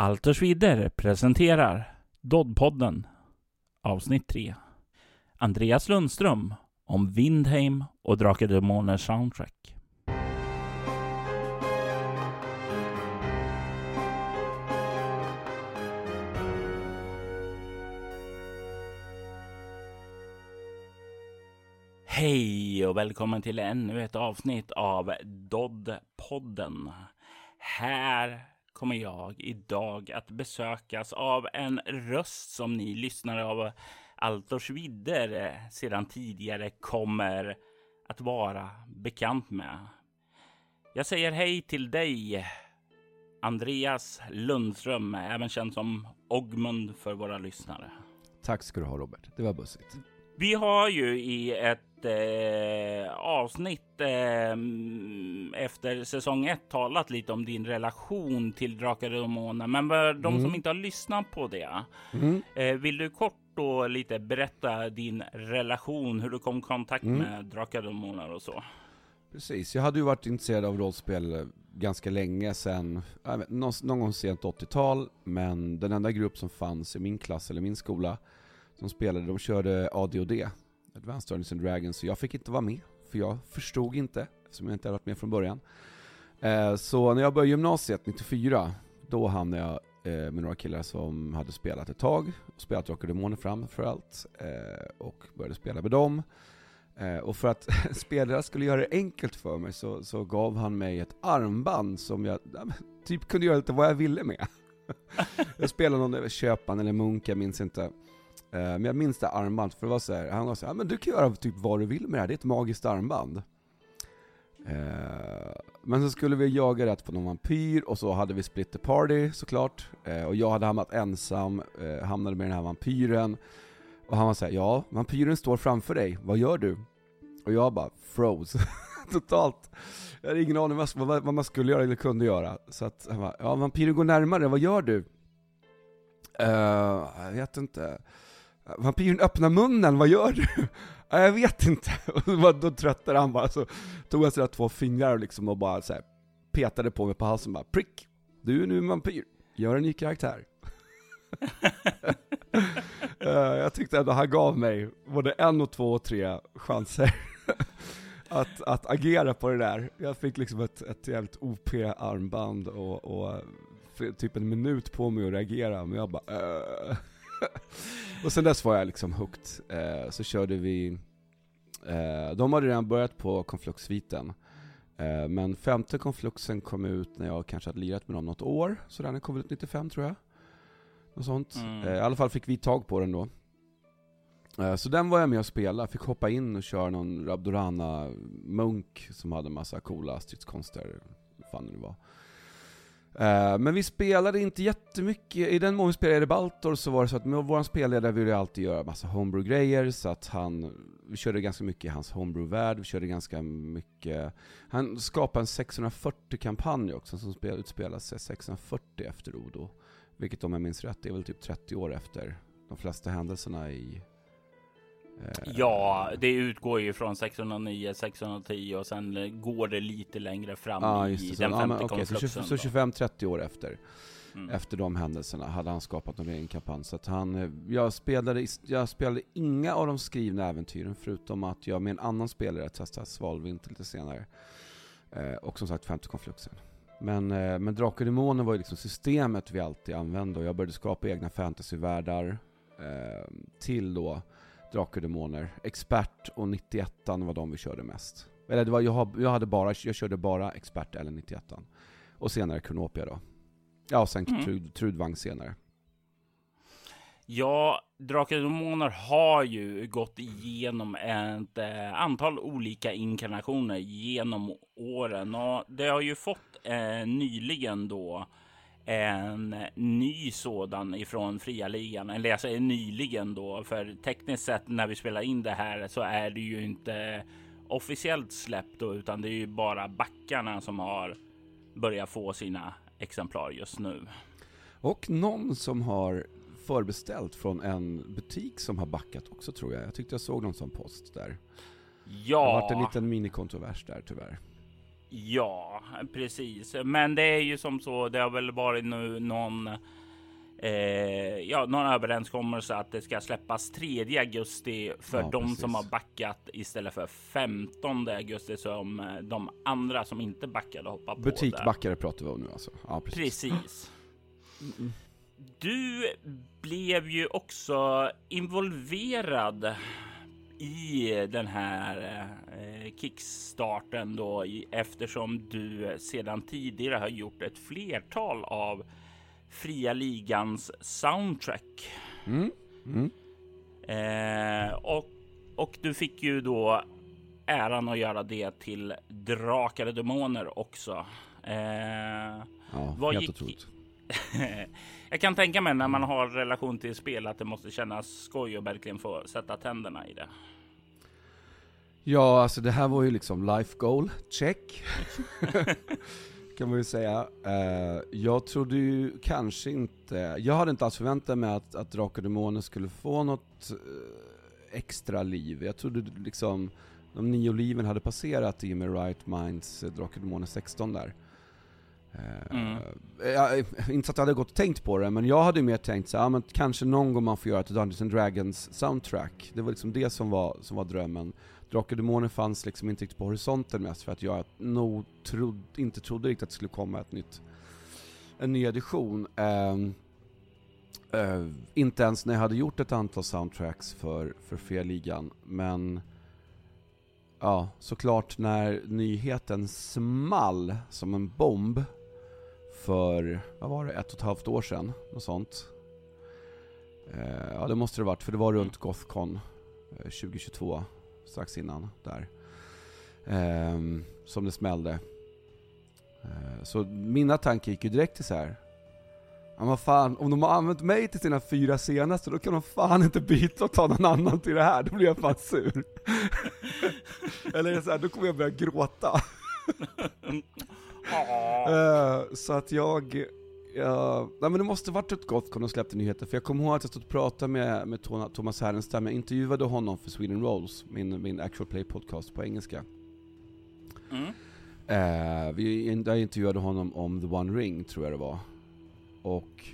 Alters Vidder presenterar Doddpodden avsnitt 3. Andreas Lundström om Windheim och Drakar Demoner soundtrack. Hej och välkommen till ännu ett avsnitt av Doddpodden. Här kommer jag idag att besökas av en röst som ni lyssnare av Altors vidder sedan tidigare kommer att vara bekant med. Jag säger hej till dig, Andreas Lundström, även känd som Ogmund för våra lyssnare. Tack ska du ha Robert, det var bussigt. Vi har ju i ett eh, avsnitt eh, efter säsong ett talat lite om din relation till Drakar och Demoner. Men för de mm. som inte har lyssnat på det, mm. eh, vill du kort då lite berätta din relation, hur du kom i kontakt mm. med Drakar och Demoner och så? Precis, jag hade ju varit intresserad av rollspel ganska länge sedan, någon, någon gång sent 80-tal, men den enda grupp som fanns i min klass eller min skola som spelade, de körde ADOD, Advanced Dungeons and Dragons, så jag fick inte vara med, för jag förstod inte, eftersom jag inte hade varit med från början. Eh, så när jag började gymnasiet 94, då hamnade jag eh, med några killar som hade spelat ett tag, spelat Drakar och Demoner framförallt, eh, och började spela med dem. Och för att spelare skulle göra det enkelt för mig så, så gav han mig ett armband som jag typ kunde göra lite vad jag ville med. jag spelade någon köpan eller munk, jag minns inte. Eh, men jag minns det armbandet, för det var så här, han var så här, men du kan göra typ vad du vill med det här, det är ett magiskt armband. Eh, men så skulle vi jaga rätt på någon vampyr, och så hade vi splitter party såklart. Eh, och jag hade hamnat ensam, hamnade med den här vampyren. Och han var såhär, ja, vampyren står framför dig, vad gör du? Och jag bara froze, totalt. Jag hade ingen aning vad, vad, man skulle göra eller kunde göra. Så att han bara, ja vampyren går närmare, vad gör du? Uh, jag vet inte. Vampyren öppnar munnen, vad gör du? jag vet inte. Och då tröttade han bara, så tog han sina två fingrar liksom och bara så här, petade på mig på halsen bara, prick! Du är nu en vampyr, gör en ny karaktär. Eh, jag tyckte ändå han gav mig både en och två och tre chanser att, att agera på det där. Jag fick liksom ett, ett jävligt OP-armband och, och eh, typ en minut på mig att reagera, men jag bara uh. och sen dess var jag liksom hooked. Eh, så körde vi, eh, de hade redan börjat på konfluxsviten. Eh, men femte konfluxen kom ut när jag kanske hade lirat med dem något år, så den kom ut 95 tror jag. Något sånt. Mm. Eh, I alla fall fick vi tag på den då. Eh, så den var jag med och spelade, fick hoppa in och köra någon Rabdorana Munk som hade massa coola stridskonster, vad fan det nu var. Eh, men vi spelade inte jättemycket, i den mån vi spelade Baltor så var det så att vår spelledare ville alltid göra massa homebrew-grejer, så att han, vi körde ganska mycket i hans homebrew-värld, vi körde ganska mycket, han skapade en 640-kampanj också som spel, utspelar sig 640 efter Odo. Vilket om jag minns rätt är väl typ 30 år efter de flesta händelserna i ja, det utgår ju från 609, 610 och sen går det lite längre fram ah, i det. den femte ja, okay, Så, så 25-30 år efter, mm. efter de händelserna hade han skapat en egen kampanj. Så han, eh, jag, spelade, jag spelade inga av de skrivna äventyren förutom att jag med en annan spelare testade Svalvinter lite senare. Eh, och som sagt femte konfluxen. Men, eh, men Drakar och Demoner var ju liksom systemet vi alltid använde och jag började skapa egna fantasyvärldar eh, till då Drakar Demoner. Expert och 91 var de vi körde mest. Eller det var, jag, jag, hade bara, jag körde bara Expert eller 91 Och senare Kronopia då. Ja, och sen mm. Trud, Trudvang senare. Ja, Drakar och Demoner har ju gått igenom ett eh, antal olika inkarnationer genom åren och det har ju fått eh, nyligen då en ny sådan ifrån fria ligan. Eller jag säger nyligen då, för tekniskt sett när vi spelar in det här så är det ju inte officiellt släppt då, utan det är ju bara backarna som har börjat få sina exemplar just nu. Och någon som har förbeställt från en butik som har backat också tror jag. Jag tyckte jag såg någon sån post där. Ja. Det har varit en liten minikontrovers där tyvärr. Ja, precis. Men det är ju som så. Det har väl varit nu någon eh, ja, någon överenskommelse att det ska släppas 3 augusti för ja, de precis. som har backat istället för 15 augusti som eh, de andra som inte backade hoppar på. Butikbackare pratar vi om nu alltså. Ja, precis. precis. Du blev ju också involverad i den här eh, kickstarten då eftersom du sedan tidigare har gjort ett flertal av fria ligans soundtrack. Mm. Mm. Eh, och, och du fick ju då äran att göra det till Drakar och Demoner också. Eh, ja, helt gick... otroligt. Jag kan tänka mig när man har relation till spel att det måste kännas skoj och verkligen få sätta tänderna i det. Ja, alltså det här var ju liksom life goal, check. kan man ju säga. Uh, jag trodde ju kanske inte, jag hade inte alls förväntat mig att, att Drakar och Demoner skulle få något uh, extra liv. Jag trodde liksom de nio liven hade passerat i med Right Minds uh, Drakar och Demoner 16 där. Eh, mm. Jag, eh, inte så att jag hade gått och tänkt på det, men jag hade mer tänkt så ja, men kanske någon gång man får göra ett Dungeons and Dragons soundtrack. Det var liksom det som var, som var drömmen. Drakar och Demoner fanns liksom inte riktigt på horisonten mest för att jag nog trod, inte trodde riktigt att det skulle komma ett nytt, en ny edition. Uh, uh, inte ens när jag hade gjort ett antal soundtracks för, för Fria Ligan, men ja, såklart när nyheten small som en bomb för, vad var det, ett och ett halvt år sedan, något sånt. Uh, ja det måste det varit, för det var runt Gothcon 2022 strax innan där. Eh, som det smällde. Eh, så mina tankar gick ju direkt till så här. Ja, vad fan, om de har använt mig till sina fyra senaste, då kan de fan inte byta och ta någon annan till det här, då blir jag fan sur. Eller så här, då kommer jag börja gråta. uh, så att jag, Ja, nej men det måste varit ett gott kon och släppte nyheter, för jag kommer ihåg att jag stod och pratade med, med Thomas Härenstam, jag intervjuade honom för Sweden Rolls, min, min actual play podcast på engelska. Mm. Eh, vi, jag intervjuade honom om The One Ring, tror jag det var. Och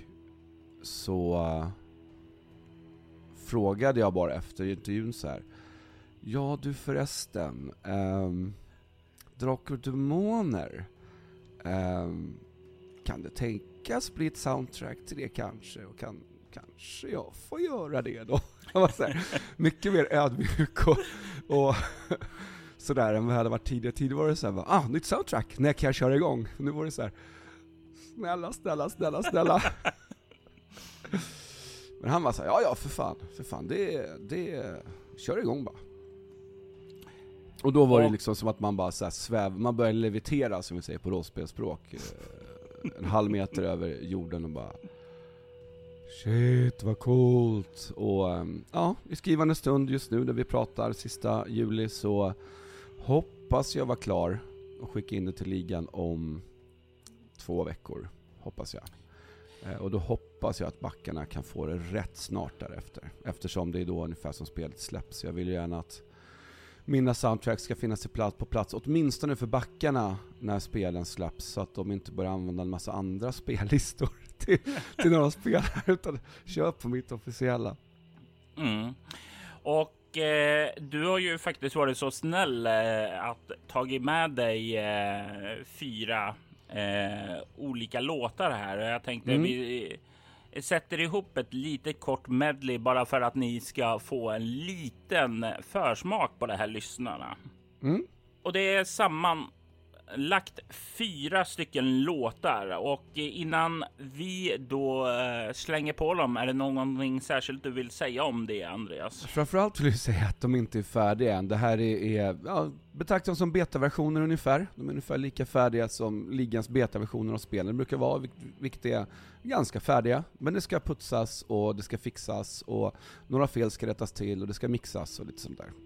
så uh, frågade jag bara efter intervjun så här. Ja du förresten, um, Drakar och Demoner, um, kan det tänkas bli ett soundtrack till det kanske, och kan, kanske jag får göra det då. mycket mer ödmjuk och, och sådär än vad jag hade varit tidigare. Tidigare var det såhär, ah, nytt soundtrack, när kan jag köra igång? Nu var det så här, snälla, snälla, snälla, snälla. Men han var såhär, ja ja för fan, för fan, det, det, kör igång bara. Och då var det liksom som att man bara så sväv, man började levitera som vi säger på rollspelsspråk. Eh, en halv meter över jorden och bara Shit vad coolt! Och ehm, ja, i skrivande stund just nu när vi pratar sista juli så hoppas jag vara klar och skicka in det till ligan om två veckor. Hoppas jag. Eh, och då hoppas jag att backarna kan få det rätt snart därefter. Eftersom det är då ungefär som spelet släpps. Jag vill gärna att mina soundtracks ska finnas på plats, åtminstone för backarna när spelen släpps, så att de inte börjar använda en massa andra spellistor till, till några spelare, utan kör på mitt officiella. Mm. Och eh, du har ju faktiskt varit så snäll eh, att tagit med dig eh, fyra olika låtar här. Jag tänkte mm. vi sätter ihop ett litet kort medley bara för att ni ska få en liten försmak på det här lyssnarna. Mm. Och det är samman lagt fyra stycken låtar och innan vi då eh, slänger på dem, är det någonting särskilt du vill säga om det, Andreas? Framförallt vill jag säga att de inte är färdiga än. Det här är, är ja, betraktas som betaversioner ungefär. De är ungefär lika färdiga som ligans betaversioner av spelen brukar vara, vilket är ganska färdiga. Men det ska putsas och det ska fixas och några fel ska rättas till och det ska mixas och lite sånt där.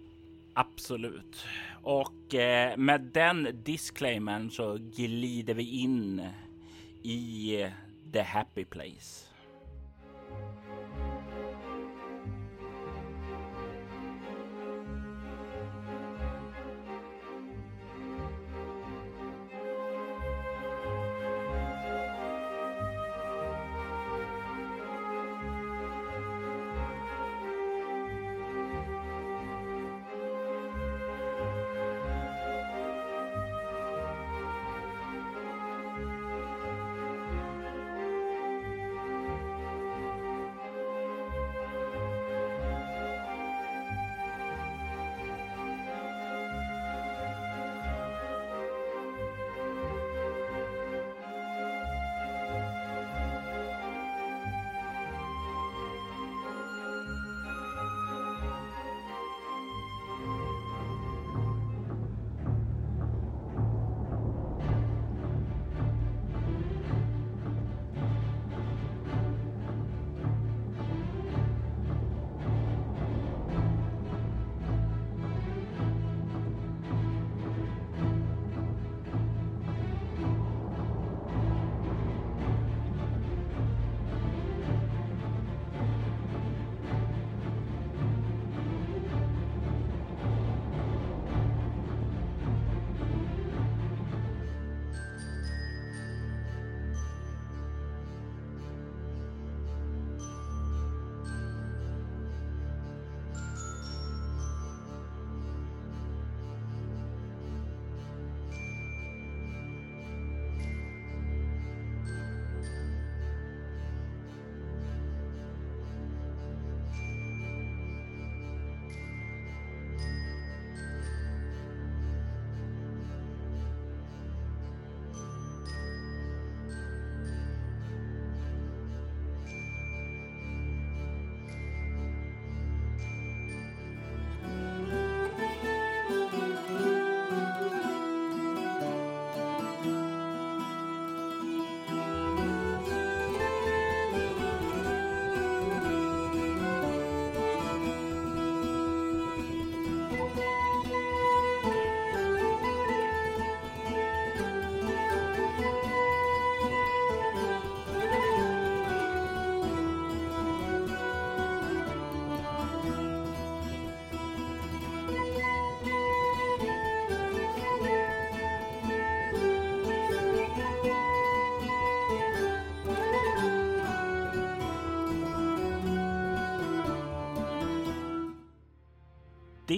Absolut. Och eh, med den disclaimern så glider vi in i eh, the happy place.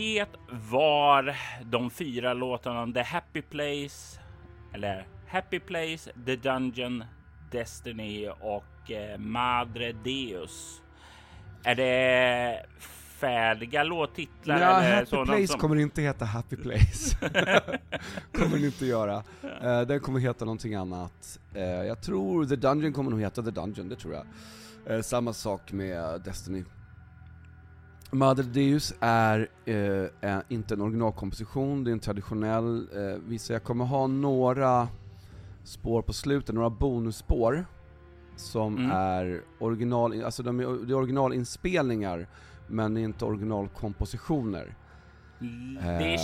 Det var de fyra låtarna The Happy Place, eller Happy Place, The Dungeon, Destiny och eh, Madre Deus. Är det färdiga låttitlar? Ja, Happy Place som... kommer inte heta Happy Place. kommer den inte göra. Uh, den kommer heta någonting annat. Uh, jag tror The Dungeon kommer nog heta The Dungeon, det tror jag. Uh, samma sak med Destiny. Mother Deus är, är inte en originalkomposition, det är en traditionell, uh, vissa, jag kommer ha några spår på slutet, några bonusspår som Mm. är original, alltså de är, det är originalinspelningar men inte originalkompositioner. Det Eh.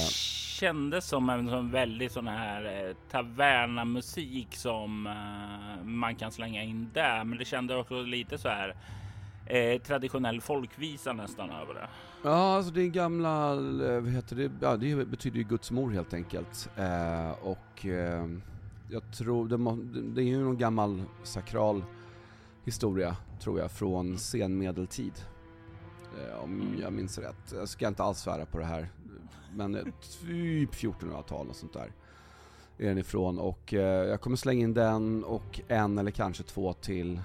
kändes som en sån väldigt sån här eh, tavernamusik som eh, man kan slänga in där. Men det kändes också lite så här eh, traditionell folkvisa nästan över det. Ja, alltså det är gamla, eh, vad heter det, ja det betyder ju Guds mor helt enkelt. Eh, och eh, jag tror, det, må, det är ju någon gammal sakral historia, tror jag, från senmedeltid. Eh, om Mm. jag minns rätt. Jag ska inte alls svära på det här, men eh, typ 1400-tal och sånt där är den ifrån. Och eh, jag kommer slänga in den och en eller kanske två till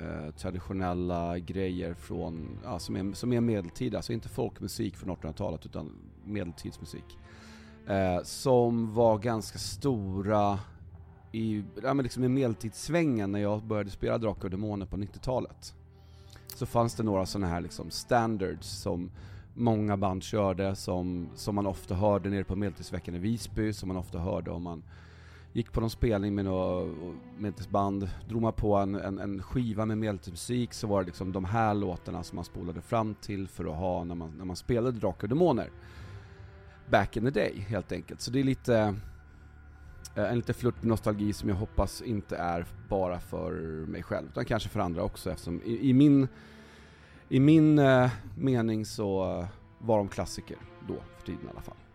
eh, traditionella grejer från, ja, som, är, som är medeltida, alltså inte folkmusik från 1800-talet utan medeltidsmusik. Eh, som var ganska stora i, ja, men liksom i medeltidssvängen när jag började spela Drakar och Demoner på 90-talet. Så fanns det några sådana här liksom standards som många band körde, som, som man ofta hörde nere på Medeltidsveckan i Visby, som man ofta hörde om man gick på någon spelning med något medeltidsband, drog man på en, en, en skiva med medeltidsmusik så var det liksom de här låtarna som man spolade fram till för att ha när man, när man spelade Drakar och Demoner. Back in the day helt enkelt. Så det är lite eh, en lite flört med nostalgi som jag hoppas inte är bara för mig själv, utan kanske för andra också eftersom i, i min, i min eh, mening så var de klassiker då, för tiden i alla fall.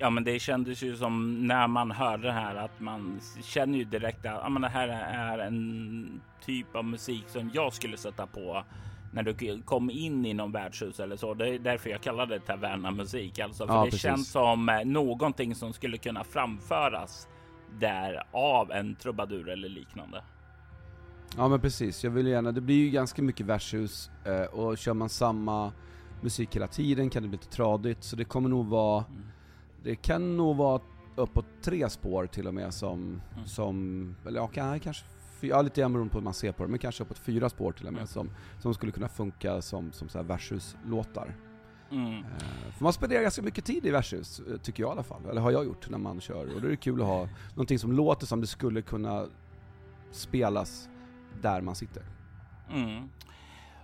Ja, men det kändes ju som när man hörde det här att man känner ju direkt att ja, men det här är en typ av musik som jag skulle sätta på när du kom in i någon värdshus eller så. Det är därför jag kallar det tavernamusik. Alltså, för Ja, det precis. känns som eh, någonting som skulle kunna framföras där av en trubadur eller liknande. Ja men precis, jag vill gärna, det blir ju ganska mycket värdshus eh, och kör man samma musik hela tiden kan det bli lite tradigt så det kommer nog vara, Mm. Det kan nog vara uppåt tre spår till och med som, Mm. som eller ja, kan- kanske, fy- ja lite grann beroende på hur man ser på det, men kanske uppåt fyra spår till och med Mm. som, som skulle kunna funka som, som så här värdshus-låtar. Mm. Eh, för man spenderar ganska mycket tid i värdshus, eh, tycker jag i alla fall, eller har jag gjort när man kör, och då är det kul att ha någonting som låter som det skulle kunna spelas där man sitter. Mm.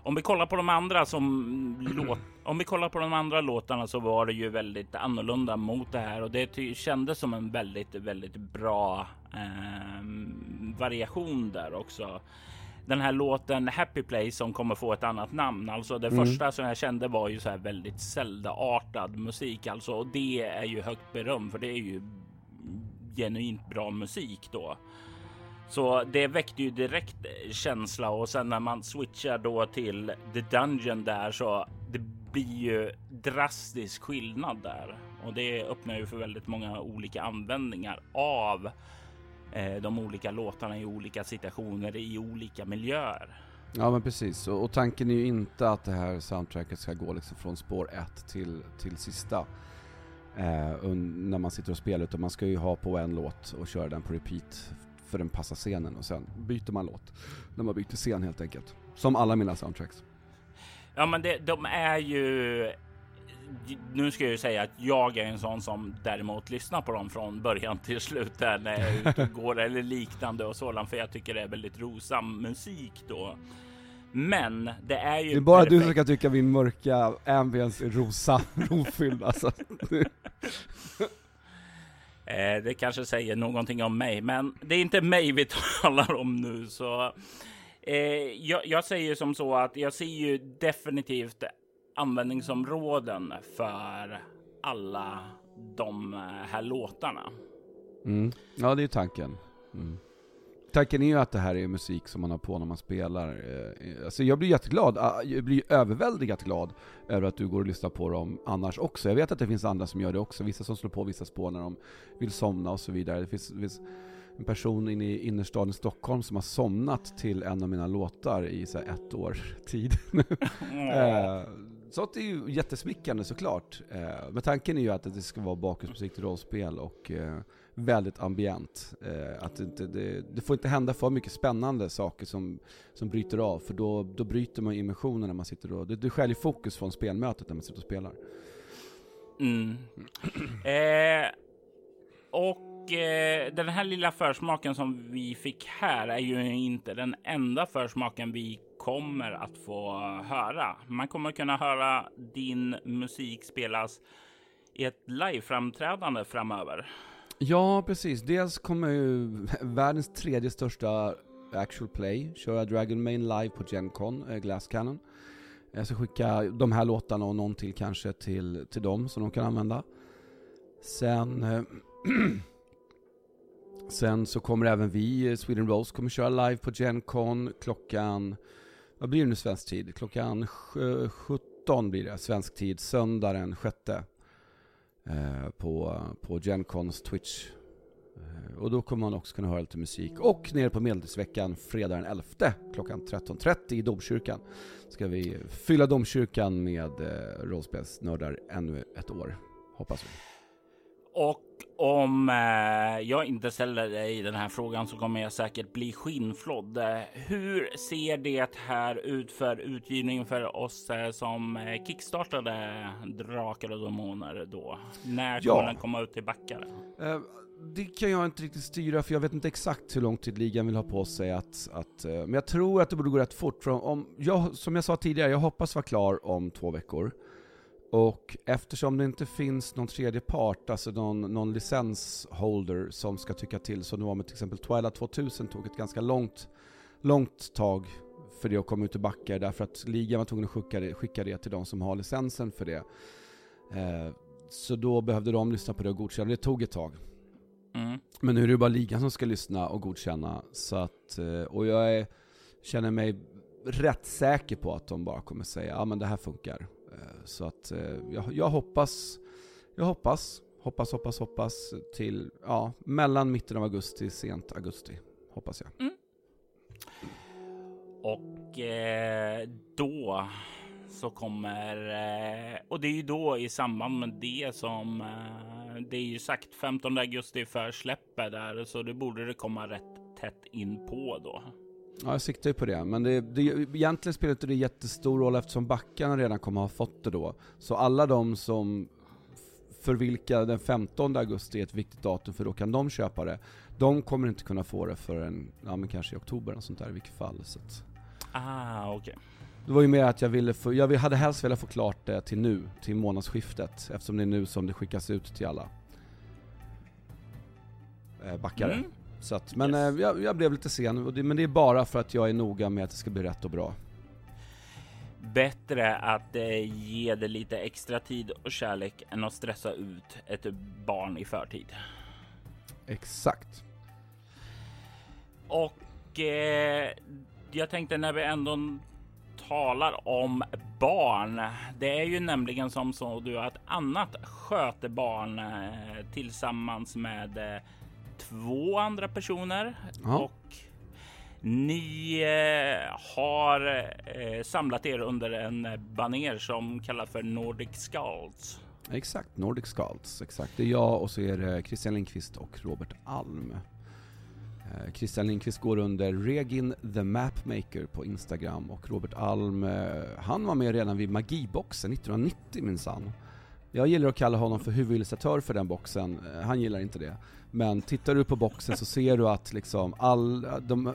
Om vi kollar på de andra som låt, om vi kollar på de andra låtarna så var det ju väldigt annorlunda mot det här och det kändes som en väldigt, väldigt bra ehm, variation där också. Den här låten Happy Place som kommer få ett annat namn. Alltså det Mm. första som jag kände var ju så här väldigt Zelda-artad musik alltså och det är ju högt beröm för det är ju genuint bra musik då. Så det väckte ju direkt känsla och sen när man switchar då till The Dungeon där så det blir ju drastisk skillnad där och det öppnar ju för väldigt många olika användningar av eh, de olika låtarna i olika situationer i olika miljöer. Ja men precis, och, och tanken är ju inte att det här soundtracket ska gå liksom från spår ett till, till sista. Eh, när man sitter och spelar, utan man ska ju ha på en låt och köra den på repeat för den passar scenen och sen byter man låt. När man byter scen helt enkelt. Som alla mina soundtracks. Ja, men det, de är ju. Nu ska jag ju säga att jag är en sån som däremot lyssnar på dem från början till slut där när jag är ute och går eller liknande och sådant, för jag tycker det är väldigt rosam musik då. Men det är ju. Det är bara du som perfekt. ska tycka min mörka ambience är rosa, rofylld alltså. Eh, det kanske säger någonting om mig, men det är inte mig vi talar om nu, så eh, jag, jag säger som så att jag ser ju definitivt användningsområden för alla de eh, här låtarna. Mm. Ja det är tanken. Mm tanken är ju att det här är musik som man har på när man spelar. Alltså jag blir jätteglad, jag blir överväldigat glad över att du går och lyssnar på dem annars också. Jag vet att det finns andra som gör det också, vissa som slår på vissa spår när de vill somna och så vidare. Det finns, det finns en person inne i innerstaden i Stockholm som har somnat till en av mina låtar i så här ett års tid nu. Eh, Sånt är ju jättesmickrande såklart. Men tanken är ju att det ska vara bakgrundsmusik till rollspel och väldigt ambient. Eh, Att det, inte, det, det får inte hända för mycket spännande saker som, som bryter av, för då, då bryter man immersionen när man sitter och... Det, det skiljer fokus från spelmötet när man sitter och spelar. Mm. Eh, och eh, den här lilla försmaken som vi fick här är ju inte den enda försmaken vi kommer att få höra. Man kommer kunna höra din musik spelas i ett liveframträdande framöver. Ja, precis. Dels kommer ju världens tredje största actual play köra Dragon Main live på Gen Con, eh, Glass Cannon. Jag ska skicka de här låtarna och någon till kanske till, till dem som de kan använda. Sen, eh, sen så kommer även vi, eh, Sweden Rose, kommer köra live på Gen Con klockan, vad blir det nu svensk tid? Klockan 17 blir det, svensk tid, söndag den 6 Eh, på, på Gencons Twitch. Eh, och då kommer man också kunna höra lite musik. Och nere på Medeltidsveckan fredag den 11 klockan 13.30 i Domkyrkan ska vi fylla Domkyrkan med eh, rollspelsnördar ännu ett år, hoppas vi. Och om eh, jag inte ställer dig den här frågan så kommer jag säkert bli skinnflådd. Hur ser det här ut för utgivning för oss eh, som eh, kickstartade Drakar och Demoner då? När Ja. kommer den komma ut till backar? Eh, det kan jag inte riktigt styra för jag vet inte exakt hur lång tid ligan vill ha på sig att, att eh, men jag tror att det borde gå rätt fort. För om, jag, som jag sa tidigare, jag hoppas vara klar om två veckor. Och eftersom det inte finns någon tredje part, alltså någon, någon licensholder som ska tycka till, som det var med till exempel Twilight 2000 tog ett ganska långt, långt tag för det att komma ut i backar därför att ligan var tvungen att skicka det, skicka det till de som har licensen för det. Eh, så då behövde de lyssna på det och godkänna, det tog ett tag. Mm. Men nu är det bara ligan som ska lyssna och godkänna. Så att, eh, och jag är, känner mig rätt säker på att de bara kommer säga ja men det här funkar. Eh, Så att eh, jag, jag hoppas, jag hoppas, hoppas, hoppas, hoppas till, ja, mellan mitten av augusti, sent augusti. Hoppas jag. Och eh, då så kommer, eh, och det är ju då i samband med det som eh, det är ju sagt 15 augusti för släppet där, så det borde det komma rätt tätt in på då. Ja, jag siktar ju på det. Men det, det, egentligen spelar inte det jättestor roll eftersom backarna redan kommer ha fått det då. Så alla de som, för vilka den 15 augusti är ett viktigt datum för då kan de köpa det. De kommer inte kunna få det förrän, ja men kanske i oktober och sånt där i vilket fall. Så att, Ah, okej. det var ju mer att jag ville få, jag hade helst velat få klart det till nu, till månadsskiftet. Eftersom det är nu som det skickas ut till alla eh, backare. Mm. Så att, men Yes. eh, jag, jag blev lite sen, det, men det är bara för att jag är noga med att det ska bli rätt och bra. Bättre att eh, ge det lite extra tid och kärlek än att stressa ut ett barn i förtid. Exakt. Och eh, jag tänkte när vi ändå talar om barn. Det är ju nämligen som så du att annat sköter barn eh, tillsammans med eh, två andra personer Ja. och ni eh, har eh, samlat er under en baner som kallas för Nordic Scouts. Exakt, Nordic Scouts. Exakt. Det är jag och så är det Christian Lindqvist och Robert Alm. Eh, Christian Lindqvist går under Regin the Mapmaker på Instagram och Robert Alm, eh, han var med redan vid Magiboxen 1990 minsann. Jag gillar att kalla honom för huvudillustratör för den boxen, Eh, han gillar inte det. Men tittar du på boxen så ser du att liksom all, de,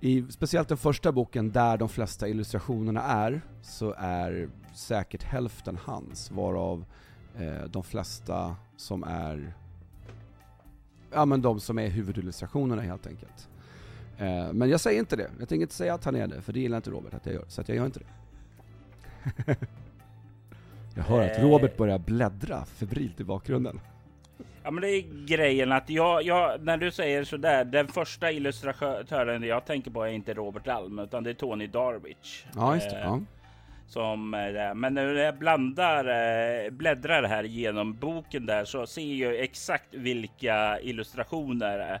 i, speciellt den första boken där de flesta illustrationerna är, så är säkert hälften hans, varav eh, de flesta som är Ja men de som är huvudillustrationerna helt enkelt. Eh, men jag säger inte det, jag tänker inte säga att han är det, för det gillar inte Robert att jag gör, så att jag gör inte det. jag hör att Eh. Robert börjar bläddra febrilt i bakgrunden. Ja, men det är grejen att jag, jag, när du säger sådär, den första illustratören jag tänker på är inte Robert Alm, utan det är Tony Darwich. Ja, just det. Eh, Ja. Som. Men när jag blandar, eh, bläddrar här genom boken där så ser jag exakt vilka illustrationer eh,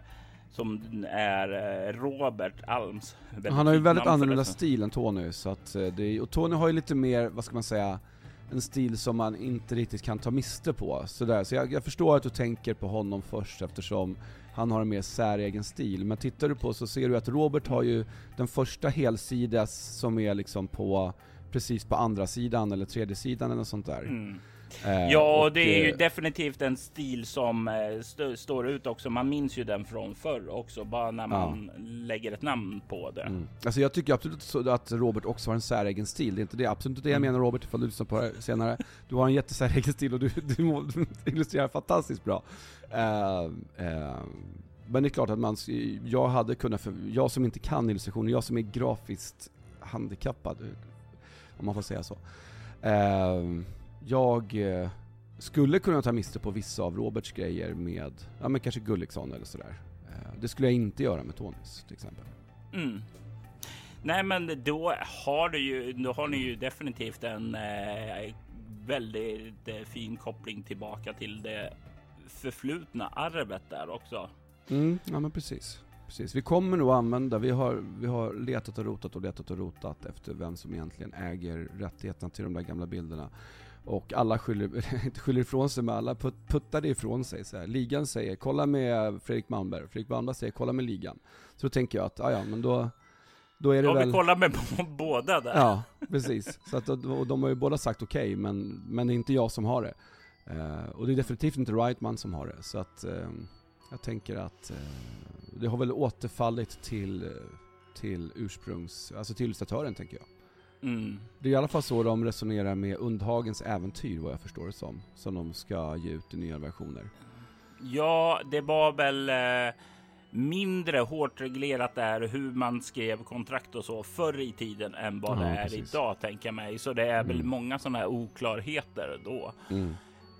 som är eh, Robert Alms. Han har ju väldigt annorlunda stil än Tony, så att det och Tony har ju lite mer, vad ska man säga, en stil som man inte riktigt kan ta miste på. Sådär. Så jag, jag förstår att du tänker på honom först eftersom han har en mer säregen stil. Men tittar du på så ser du att Robert har ju den första helsidas som är liksom på precis på andra sidan eller tredje sidan eller något sånt där. Mm. Eh, Ja, och, det är ju definitivt en stil som eh, st står ut också. Man minns ju den från förr också, bara när man lägger ett namn på det. Mm. Alltså jag tycker absolut att Robert också har en säregen stil, det är inte det, absolut inte det jag Mm. menar Robert, ifall du lyssnar på det senare. Du har en jättesäregen stil och du, du, illustrerar fantastiskt bra. Eh, eh, men det är klart att man, jag hade kunnat, för, jag som inte kan illustrationer, jag som är grafiskt handikappad, om man får säga så. Eh, jag eh, skulle kunna ta miste på vissa av Roberts grejer med, ja men kanske Gulliksson eller sådär. Eh, det skulle jag inte göra med Tonys till exempel. Mm. Nej, men då har du ju, då har ni ju definitivt en eh, väldigt eh, fin koppling tillbaka till det förflutna arvet där också. Mm, ja men precis. precis. Vi kommer nog använda, vi har, vi har letat och rotat och letat och rotat efter vem som egentligen äger rättigheterna till de där gamla bilderna. Och alla skyller, inte skyller ifrån sig, men alla put, puttar det ifrån sig. Så här. Ligan säger kolla med Fredrik Malmberg, Fredrik Malmberg säger kolla med ligan. Så då tänker jag att, ja ja men då, då är det Ja, väl... vi kollar med båda där. Ja, precis. Så att, och de har ju båda sagt okej, men, men det är inte jag som har det. Eh, och det är definitivt inte Rightman som har det. Så att eh, jag tänker att eh, det har väl återfallit till, eh, till ursprungs, alltså till illustratören tänker jag. Mm. Det är i alla fall så de resonerar med Undhagens äventyr vad jag förstår det som. Som de ska ge ut i nya versioner. Ja, det var väl eh, mindre hårt reglerat där hur man skrev kontrakt och så förr i tiden än vad Ja, det är precis. idag tänker jag mig. Så det är väl Mm. många sådana här oklarheter då. Mm.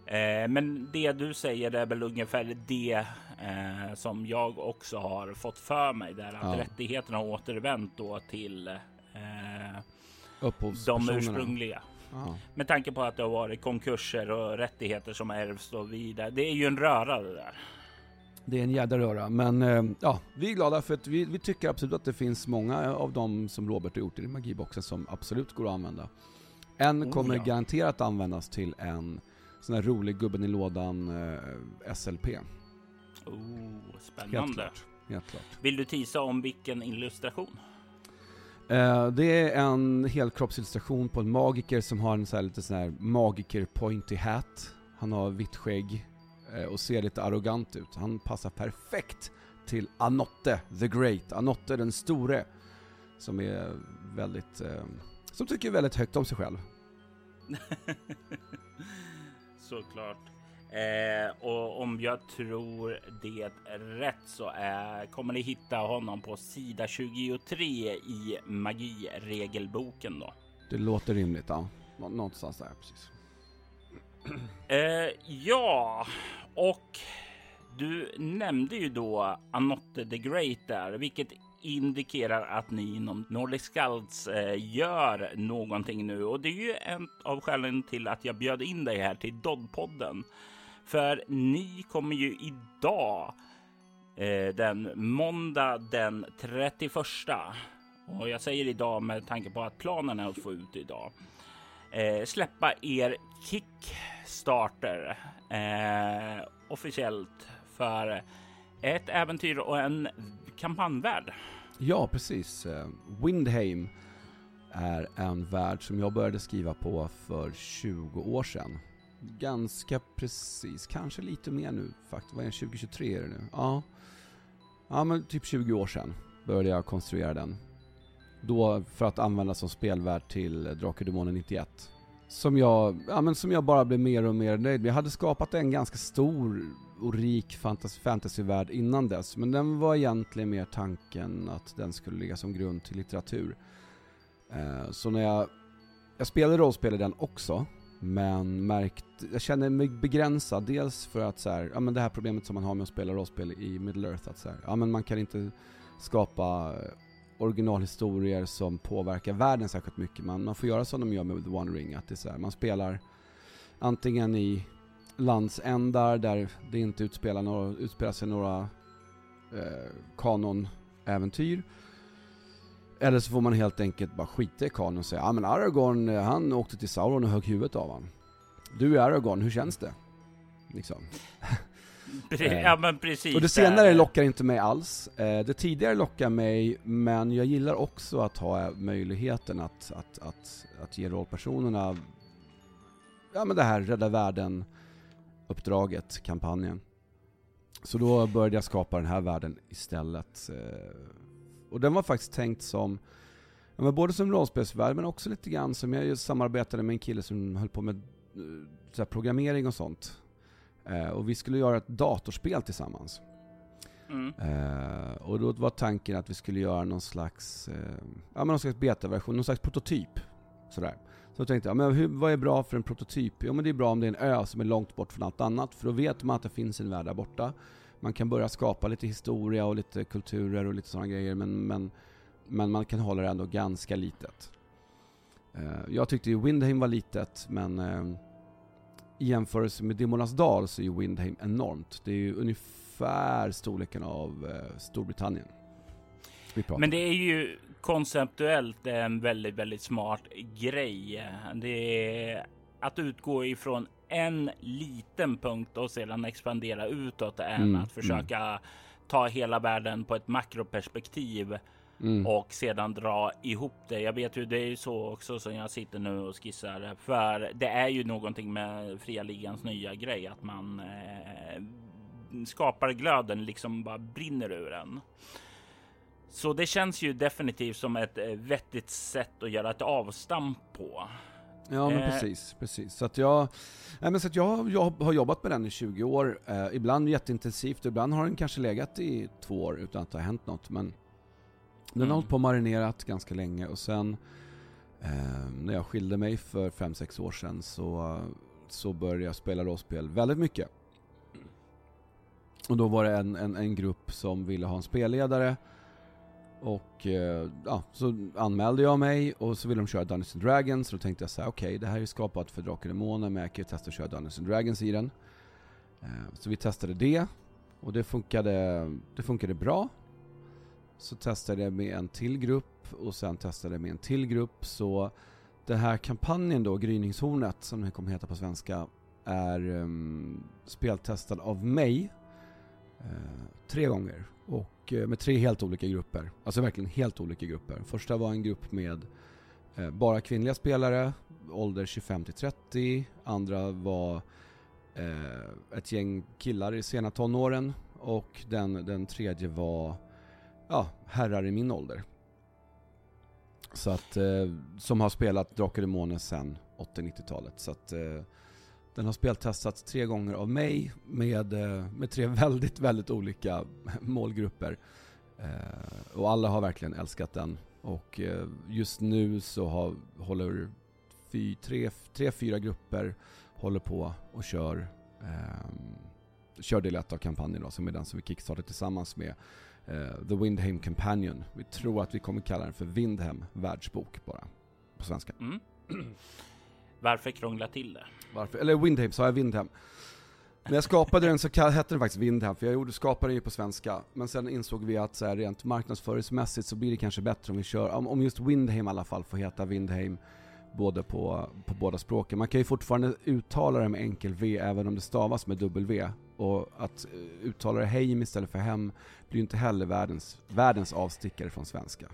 Eh, men det du säger är väl ungefär det eh, som jag också har fått för mig där att Ja. rättigheterna har återvänt då till eh, de ursprungliga. Ja. Med tanke på att det har varit konkurser och rättigheter som ärvs och vidare. Det är ju en röra det där. Det är en jädra röra, men eh, ja, vi är glada för att vi, vi tycker absolut att det finns många av dem som Robert har gjort i magiboxen som absolut går att använda. En Oh, kommer ja. garanterat användas till en sån här rolig gubben i lådan eh, SLP. Oh, Helt spännande. klart. Helt klart. Vill du tisa om vilken illustration? Eh, det är en helkroppsillustration på en magiker som har en så här lite sån här magiker pointy hat. Han har vitt skägg eh, och ser lite arrogant ut. Han passar perfekt till Anotte the Great, Anotte den store. Som är väldigt, eh, som tycker väldigt högt om sig själv. Såklart. Eh, och om jag tror det rätt så är, kommer ni hitta honom på sida 23 i magiregelboken då. Det låter rimligt, ja. Nå- Någonstans där, precis. Eh, ja, och du nämnde ju då Anotte the Great där, vilket indikerar att ni inom Nordic Scouts eh, gör någonting nu. Och det är ju en av skälen till att jag bjöd in dig här till Doddpodden. För ni kommer ju idag, eh, den måndag den 31. Och jag säger idag med tanke på att planen är att få ut idag eh, släppa er Kickstarter eh, officiellt för ett äventyr och en kampanjvärld. Ja, precis. Eh, Windheim är en värld som jag började skriva på för 20 år sedan. Ganska precis, kanske lite mer nu faktiskt. Vad är det, 2023 är det nu? Ja. Ja men typ 20 år sedan började jag konstruera den. Då för att använda som spelvärld till Drakar och Demoner 91. Som jag, ja men som jag bara blev mer och mer nöjd med. Jag hade skapat en ganska stor och rik fantasyvärld innan dess. Men den var egentligen mer tanken att den skulle ligga som grund till litteratur. Eh, så när jag, jag spelade rollspel i den också. Men märkt, jag känner mig begränsad. Dels för att så här, ja men det här problemet som man har med att spela rollspel i Middle Earth. Att så här, ja men man kan inte skapa originalhistorier som påverkar världen särskilt mycket. Man, man får göra som de gör med The One Ring. Att det är så här, man spelar antingen i landsändar där det inte utspelar, några, utspelar sig några eh, kanonäventyr. Eller så får man helt enkelt bara skita i kanon och säga ja men Aragorn, eh, han åkte till Sauron och högg huvudet av han. Du är Aragorn, hur känns det? Liksom. ja men precis. Och det senare lockar inte mig alls. Eh, det tidigare lockar mig, men jag gillar också att ha möjligheten att, att, att, att ge rollpersonerna ja men det här rädda världen uppdraget, kampanjen. Så då började jag skapa den här världen istället. Och den var faktiskt tänkt som, ja, både som rollspelsvärld men också lite grann som jag samarbetade med en kille som höll på med eh, så programmering och sånt. Eh, och vi skulle göra ett datorspel tillsammans. Mm. Eh, och då var tanken att vi skulle göra någon slags, eh, ja men någon slags betaversion, någon slags prototyp. Sådär. Så jag tänkte jag, men hur, vad är bra för en prototyp? Jo men det är bra om det är en ö som är långt bort från allt annat, för då vet man att det finns en värld där borta. Man kan börja skapa lite historia och lite kulturer och lite sådana grejer, men, men, men man kan hålla det ändå ganska litet. Uh, jag tyckte ju Windheim var litet, men uh, i jämförelse med Dimmornas dal så är ju Windheim enormt. Det är ju ungefär storleken av uh, Storbritannien. Men det är ju konceptuellt en väldigt, väldigt smart grej. Det är att utgå ifrån en liten punkt och sedan expandera utåt än mm, att försöka mm. ta hela världen på ett makroperspektiv mm. och sedan dra ihop det. Jag vet ju, det är ju så också som jag sitter nu och skissar för det är ju någonting med fria ligans nya grej att man eh, skapar glöden liksom bara brinner ur en. Så det känns ju definitivt som ett eh, vettigt sätt att göra ett avstamp på. Ja men eh. precis, precis. Så att jag, nej, men så att jag, jag har jobbat med den i 20 år, eh, ibland jätteintensivt, ibland har den kanske legat i två år utan att det har hänt något. Men den mm. har hållit på och marinerat ganska länge och sen eh, när jag skilde mig för 5-6 år sedan så, så började jag spela rollspel väldigt mycket. Och då var det en, en, en grupp som ville ha en spelledare och eh, ja, så anmälde jag mig och så ville de köra Dungeons and Dragons. Så då tänkte jag så okej okay, det här är skapat för Drakar och Demoner men jag kan ju testa att köra Dungeons and Dragons i den. Eh, så vi testade det och det funkade, det funkade bra. Så testade jag med en till grupp och sen testade jag med en till grupp. Så den här kampanjen då, Gryningshornet som den kommer heta på svenska, är um, speltestad av mig uh, tre gånger. Och eh, med tre helt olika grupper. Alltså verkligen helt olika grupper. Första var en grupp med eh, bara kvinnliga spelare, ålder 25 till 30. Andra var eh, ett gäng killar i sena tonåren. Och den, den tredje var ja, herrar i min ålder. Så att, som har spelat Drakar och Demoner sedan 80-90-talet. Så att den har speltestats tre gånger av mig med, eh, med tre väldigt, väldigt olika målgrupper. Eh, och alla har verkligen älskat den. Och eh, just nu så har, håller fy, tre, tre, fyra grupper håller på och kör, eh, kör del 1 av kampanjen då, som är den som vi kickstartade tillsammans med eh, The Windham Companion. Vi tror att vi kommer kalla den för Windhem världsbok bara, på svenska. Mm. Varför krångla till det? Varför? Eller Windham, sa jag Windham? När jag skapade den så hette den faktiskt Windham, för jag gjorde, skapade den ju på svenska. Men sen insåg vi att så här, rent marknadsföringsmässigt så blir det kanske bättre om vi kör, om, om just Windham i alla fall får heta Windham både på, på båda språken. Man kan ju fortfarande uttala det med enkel V även om det stavas med W. Och att eh, uttala det Heim istället för Hem blir ju inte heller världens, världens avstickare från svenska.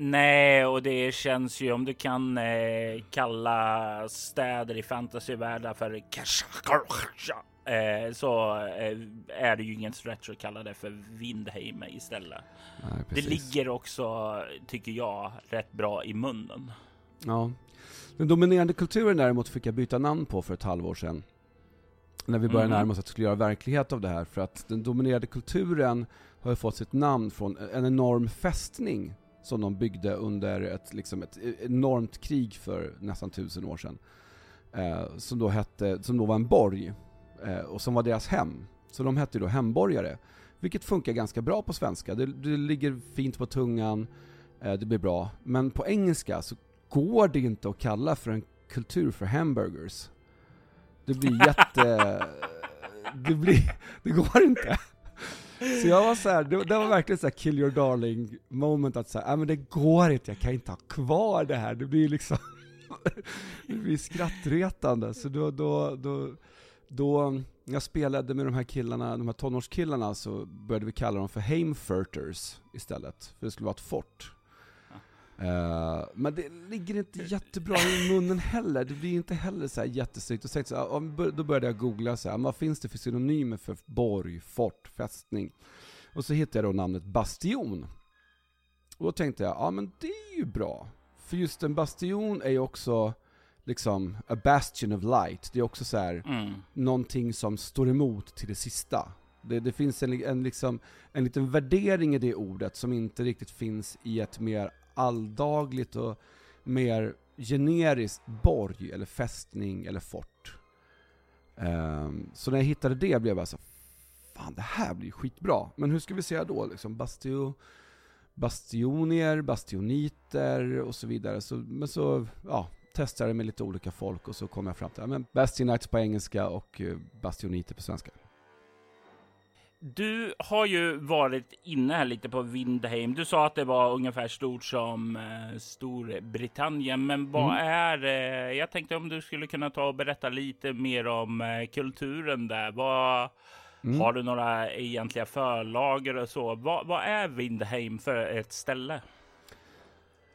Nej, och det känns ju om du kan eh, kalla städer i fantasyvärldar för eh, så eh, är det ju ingen stretch att kalla det för Vindheim istället. Nej, det ligger också, tycker jag, rätt bra i munnen. Ja. Den dominerande kulturen däremot fick jag byta namn på för ett halvår sedan. När vi började mm. närma oss att vi skulle göra verklighet av det här. För att den dominerande kulturen har ju fått sitt namn från en enorm fästning som de byggde under ett, liksom ett enormt krig för nästan tusen år sedan. eh, som då hette, som då var en borg, eh, och som var deras hem. Så de hette då hemborgare, vilket funkar ganska bra på svenska. Det, det ligger fint på tungan, eh, det blir bra. Men på engelska så går det inte att kalla för en kultur för hamburgers. Det blir jätte... det blir... Det går inte. Så jag var så här, det, det, var verkligen så här kill your darling moment att säga, äh, men det går inte, jag kan inte ha kvar det här, det blir liksom, det blir skrattretande. Så då, då, då, då, när jag spelade med de här killarna, de här tonårskillarna, så började vi kalla dem för Heimfurters istället, för det skulle vara ett fort. Uh, men det ligger inte jättebra i munnen heller, det blir inte heller så här jättesnyggt. Och så, då började jag googla, så här, vad finns det för synonymer för borg, fort, fästning? Och så hittade jag då namnet bastion. Och då tänkte jag, ja men det är ju bra. För just en bastion är ju också liksom a bastion of light. Det är också så här, mm. någonting som står emot till det sista. Det, det finns en, en, liksom, en liten värdering i det ordet som inte riktigt finns i ett mer alldagligt och mer generiskt borg eller fästning eller fort. Um, så när jag hittade det blev jag bara så fan det här blir skitbra. Men hur ska vi säga då liksom? Bastio, bastionier, bastioniter och så vidare. Så, men så, ja, testade jag med lite olika folk och så kom jag fram till, ja, men Bastionites på engelska och eh, bastioniter på svenska. Du har ju varit inne här lite på Windheim. Du sa att det var ungefär stort som eh, Storbritannien, men vad mm. är eh, Jag tänkte om du skulle kunna ta och berätta lite mer om eh, kulturen där. Vad mm. har du några egentliga förlager och så? Vad, vad är Windheim för ett ställe?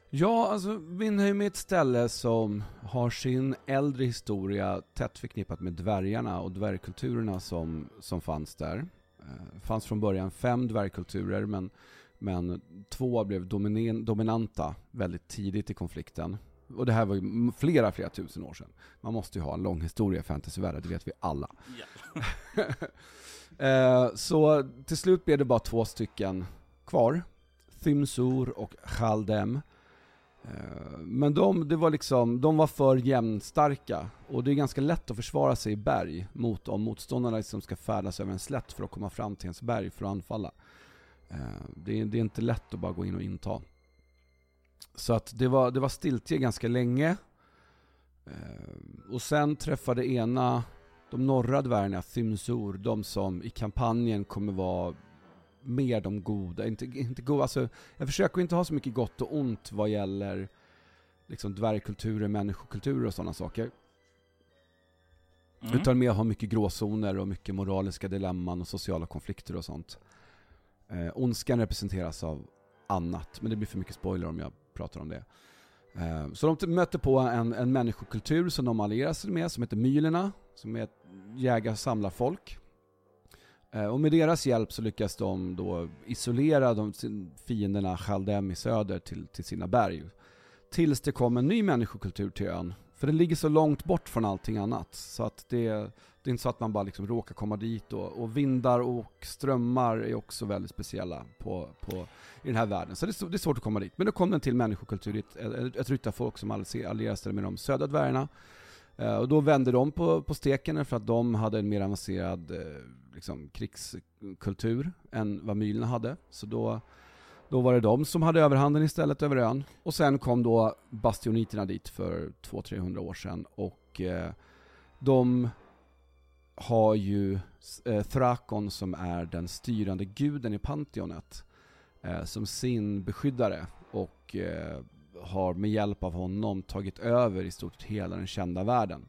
Ja, alltså Windheim är ett ställe som har sin äldre historia tätt förknippat med dvärgarna och dvärgkulturerna som, som fanns där. Det eh, fanns från början fem dvärgkulturer men, men två blev dominen, dominanta väldigt tidigt i konflikten. Och det här var ju flera, flera tusen år sedan. Man måste ju ha en lång historia i fantasyvärlden, det vet vi alla. Yeah. så till slut blev det bara två stycken kvar. Thymsur och Chaldem. Eh, men de, det var liksom, de var för jämnstarka och det är ganska lätt att försvara sig i berg mot om motståndarna liksom ska färdas över en slätt för att komma fram till ens berg för att anfalla. Eh, det är, det är inte lätt att bara gå in och inta. Så att det var, det var stiltje ganska länge. Eh, och sen träffade ena, de norra dvärgarna, Thymsur, de som i kampanjen kommer vara mer de goda, inte, inte goda, alltså jag försöker inte ha så mycket gott och ont vad gäller liksom dvärgkulturer, människokulturer och sådana saker. Mm. Utan mer ha mycket gråzoner och mycket moraliska dilemman och sociala konflikter och sånt. Eh, ondskan representeras av annat, men det blir för mycket spoiler om jag pratar om det. Eh, så de mötte på en, en människokultur som de allierade sig med, som heter mylerna, som är ett jägar-samlarfolk. Eh, Eh, och med deras hjälp så lyckas de då isolera de fienderna Chaldem i söder till, till sina berg. Tills det kom en ny människokultur till ön. För den ligger så långt bort från allting annat. Så att det, det är inte så att man bara liksom råkar komma dit. Och, och vindar och strömmar är också väldigt speciella på, på, i den här världen. Så det är, det är svårt att komma dit. Men då kom den till människokultur, ett, ett, ett ryttarfolk som allierade sig med de södra dvärgarna. Eh, och då vände de på, på steken för att de hade en mer avancerad eh, liksom, krigskultur än vad Mylna hade. Så då, då var det de som hade överhanden istället över ön. Och sen kom då bastioniterna dit för 200-300 år sedan och eh, de har ju eh, Thrakon som är den styrande guden i Pantheonet eh, som sin beskyddare och har med hjälp av honom tagit över i stort sett hela den kända världen.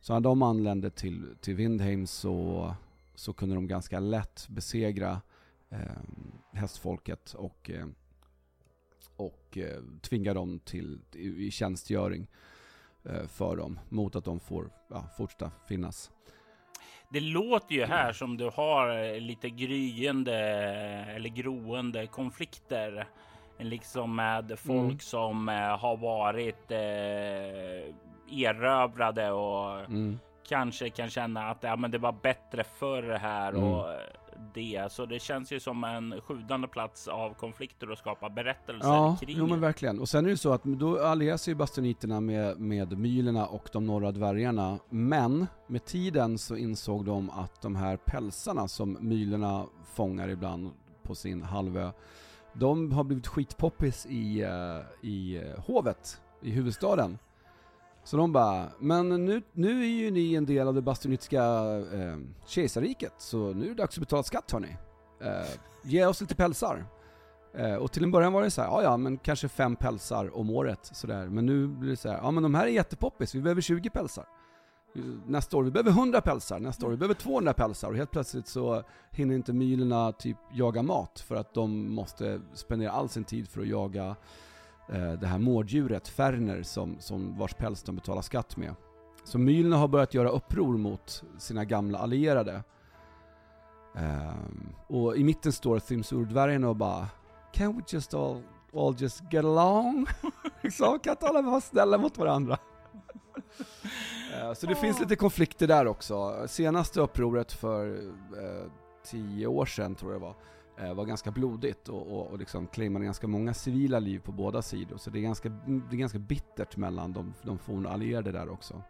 Så när de anlände till, till Windheim så, så kunde de ganska lätt besegra eh, hästfolket och, eh, och eh, tvinga dem till, i, i tjänstgöring eh, för dem mot att de får ja, fortsätta finnas. Det låter ju här som du har eh, lite gryende eh, eller groende konflikter liksom med folk mm. som eh, har varit eh, erövrade och mm. kanske kan känna att ja, men det var bättre förr här mm. och det. Så det känns ju som en sjudande plats av konflikter och skapa berättelser Ja, kring. jo men verkligen. Och sen är det så att då allierar sig bastioniterna med, med mylerna och de norra dvärgarna. Men med tiden så insåg de att de här pälsarna som mylerna fångar ibland på sin halvö, de har blivit skitpoppis i, eh, i eh, hovet, i huvudstaden. Så de bara, men nu, nu är ju ni en del av det bastionitiska eh, kejsarriket, så nu är det dags att betala skatt hörni. Eh, ge oss lite pälsar. Eh, och till en början var det så här, ja ja, men kanske fem pälsar om året sådär. Men nu blir det så här, ja men de här är jättepoppis, vi behöver 20 pälsar. Nästa år, vi behöver 100 pälsar, nästa år, vi behöver 200 pälsar. Och helt plötsligt så hinner inte mylorna typ jaga mat för att de måste spendera all sin tid för att jaga eh, det här mårddjuret, Ferner, som, som vars päls de betalar skatt med. Så mylorna har börjat göra uppror mot sina gamla allierade. Ehm, och i mitten står Thimsur-dvärgarna och bara Can we just all, all just get along? liksom, kan inte alla vara snälla mot varandra? Eh, så det finns lite konflikter där också. Senaste upproret för eh, tio år sedan tror jag det var, eh, var ganska blodigt och, och, och liksom claimade ganska många civila liv på båda sidor. Så det är ganska, det är ganska bittert mellan de, de forna allierade där också.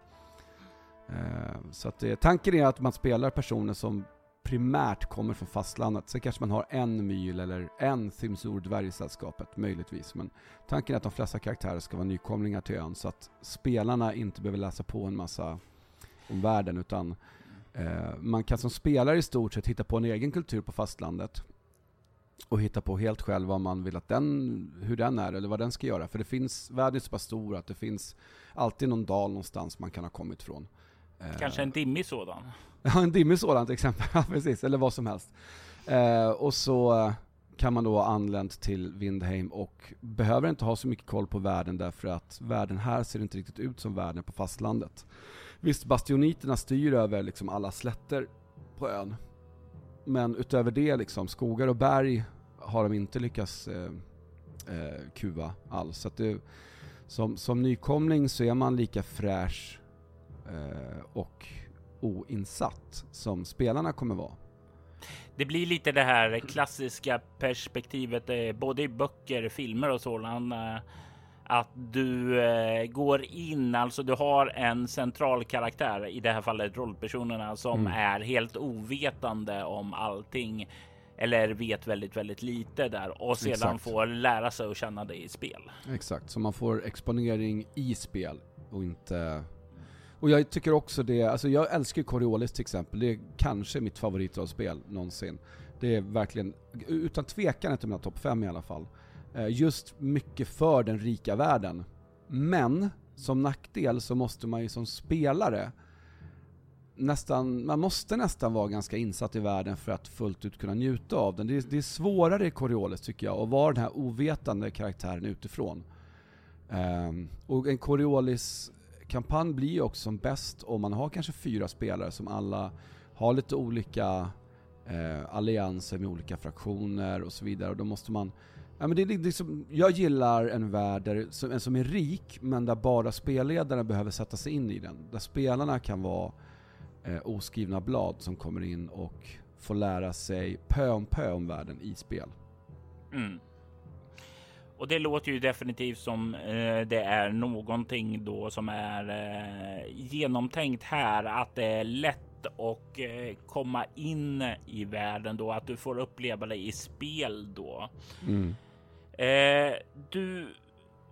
Eh, så att det, tanken är att man spelar personer som primärt kommer från fastlandet. Sen kanske man har en myl eller en Thimsur-dvärg i sällskapet, möjligtvis. Men tanken är att de flesta karaktärer ska vara nykomlingar till ön så att spelarna inte behöver läsa på en massa om världen utan eh, man kan som spelare i stort sett hitta på en egen kultur på fastlandet och hitta på helt själv vad man vill att den, hur den är eller vad den ska göra. För det finns, världen är så pass stor att det finns alltid någon dal någonstans man kan ha kommit från. Eh. Kanske en dimmig sådan. Ja, en dimmig sådan till exempel. Ja, precis. Eller vad som helst. Eh, och så kan man då ha anlänt till Windheim och behöver inte ha så mycket koll på världen därför att världen här ser inte riktigt ut som världen på fastlandet. Visst, bastioniterna styr över liksom alla slätter på ön. Men utöver det, liksom, skogar och berg har de inte lyckats eh, eh, kuva alls. Så att det, som, som nykomling så är man lika fräsch eh, och oinsatt som spelarna kommer vara. Det blir lite det här klassiska perspektivet, eh, både i böcker, filmer och sådant. eh, Att du eh, går in, alltså du har en central karaktär, i det här fallet rollpersonerna, som Mm. är helt ovetande om allting. Eller vet väldigt, väldigt lite där och sedan Exakt. får lära sig att känna det i spel. Exakt, så man får exponering i spel och inte... Och jag tycker också det, alltså jag älskar Coriolis till exempel, det är kanske mitt favoritrollspel någonsin. Det är verkligen, utan tvekan ett av mina topp fem i alla fall. Eh, just mycket för den rika världen. Men, som nackdel så måste man ju som spelare nästan, man måste nästan vara ganska insatt i världen för att fullt ut kunna njuta av den. Det är, det är svårare i Coriolis tycker jag, att vara den här ovetande karaktären utifrån. Um, och en Kampanj blir ju också som bäst om man har kanske fyra spelare som alla har lite olika eh, allianser med olika fraktioner och så vidare. Och då måste man Ja, men det är liksom, jag gillar en värld där, som, som är rik, men där bara spelledarna behöver sätta sig in i den. Där spelarna kan vara eh, oskrivna blad som kommer in och får lära sig pö om pö om världen i spel. Mm. Och det låter ju definitivt som eh, det är någonting då som är eh, genomtänkt här, att det är lätt att eh, komma in i världen då, att du får uppleva det i spel då. Mm. Eh, du,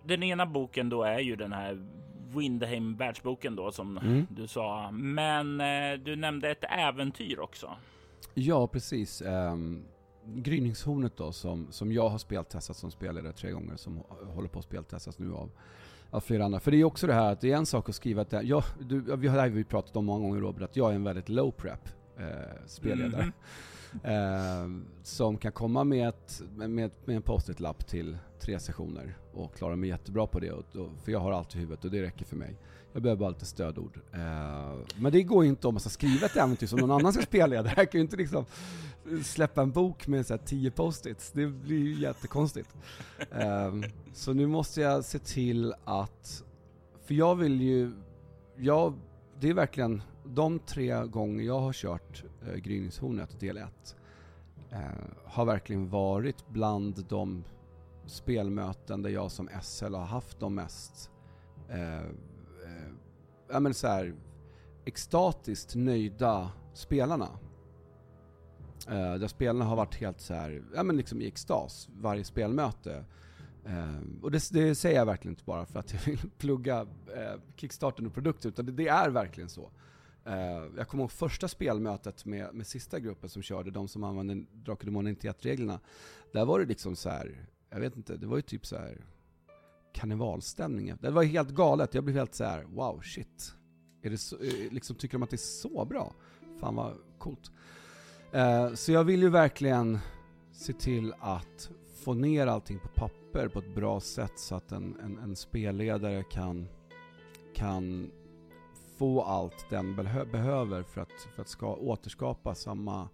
den ena boken då är ju den här Windheim världsboken då som Mm. du sa, men eh, du nämnde ett äventyr också. Ja, precis. Um, Gryningshornet då, som, som jag har speltestat som spelare tre gånger, som hå- håller på att speltestas nu av, av flera andra. För det är också det här att det är en sak att skriva att det, jag, du, vi har vi pratat om många gånger Robert, att jag är en väldigt low prep eh, spelledare. Mhm. Eh, som kan komma med, ett, med, med en post-it-lapp till tre sessioner och klara mig jättebra på det. Och, och, för jag har allt i huvudet och det räcker för mig. Jag behöver bara lite stödord. Eh, men det går ju inte om man ska skriva ett äventyr som någon annan ska spela. Det här kan ju inte liksom släppa en bok med så här tio post-its. Det blir ju jättekonstigt. Eh, så nu måste jag se till att, för jag vill ju, jag, det är verkligen de tre gånger jag har kört eh, Gryningshornet del 1 eh, har verkligen varit bland de spelmöten där jag som SL har haft de mest eh, ja, men så här, extatiskt nöjda spelarna. Eh, där spelarna har varit helt så här, ja men liksom i extas varje spelmöte. Eh, och det, det, säger jag verkligen inte bara för att jag vill plugga eh, Kickstarten och produkter, utan det, det är verkligen så. Uh, jag kommer ihåg första spelmötet med, med sista gruppen som körde, de som använde Drakar Demoner 91-reglerna. Där var det liksom så här, jag vet inte, det var ju typ så här karnevalstämning. Det var helt galet, jag blev helt så här: wow, shit. Är det så, eh, liksom, tycker de att det är så bra? Fan vad coolt. Eh, så jag vill ju verkligen se till att få ner allting på papper på ett bra sätt så att en, en, en spelledare kan, kan få allt den behöver för att, för att ska återskapa samma,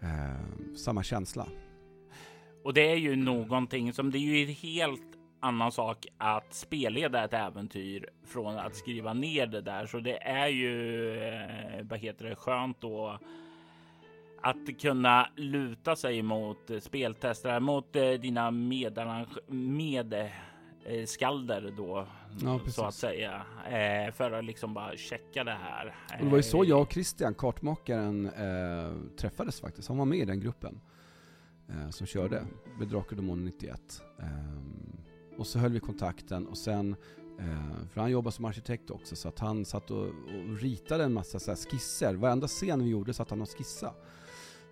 eh, samma känsla. Och det är ju någonting som det är ju helt annan sak att spelleda ett äventyr från att skriva ner det där. Så det är ju, eh, vad heter det, skönt då att kunna luta sig mot speltestare, mot eh, dina med Eh, skalder då, ja, så att säga, eh, för att liksom bara checka det här. Och det var ju så jag och Christian, kartmakaren, eh, träffades faktiskt. Han var med i den gruppen som körde med Drakar Demon 91. Eh, och så höll vi kontakten och sen, eh, för han jobbar som arkitekt också, så att han satt och, och ritade en massa så skisser. Varenda scen vi gjorde satt han och skissade.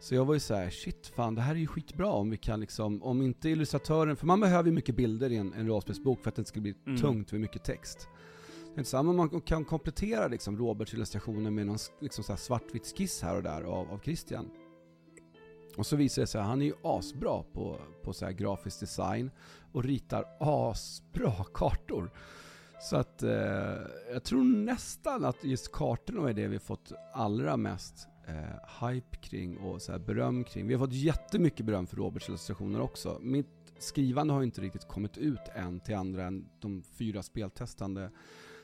Så jag var ju så här, shit fan det här är ju skitbra om vi kan liksom, om inte illustratören, för man behöver ju mycket bilder i en, en rollspelsbok för att det inte ska bli mm. tungt med mycket text. Det samma, man kan komplettera liksom Roberts illustrationer med någon liksom svartvitt skiss här och där av, av Christian. Och så visar det sig att han är ju asbra på, på så här grafisk design och ritar asbra kartor. Så att eh, jag tror nästan att just kartorna är det vi fått allra mest eh, hype kring och så beröm kring. Vi har fått jättemycket beröm för Roberts illustrationer också. Mitt skrivande har inte riktigt kommit ut än till andra än de fyra speltestande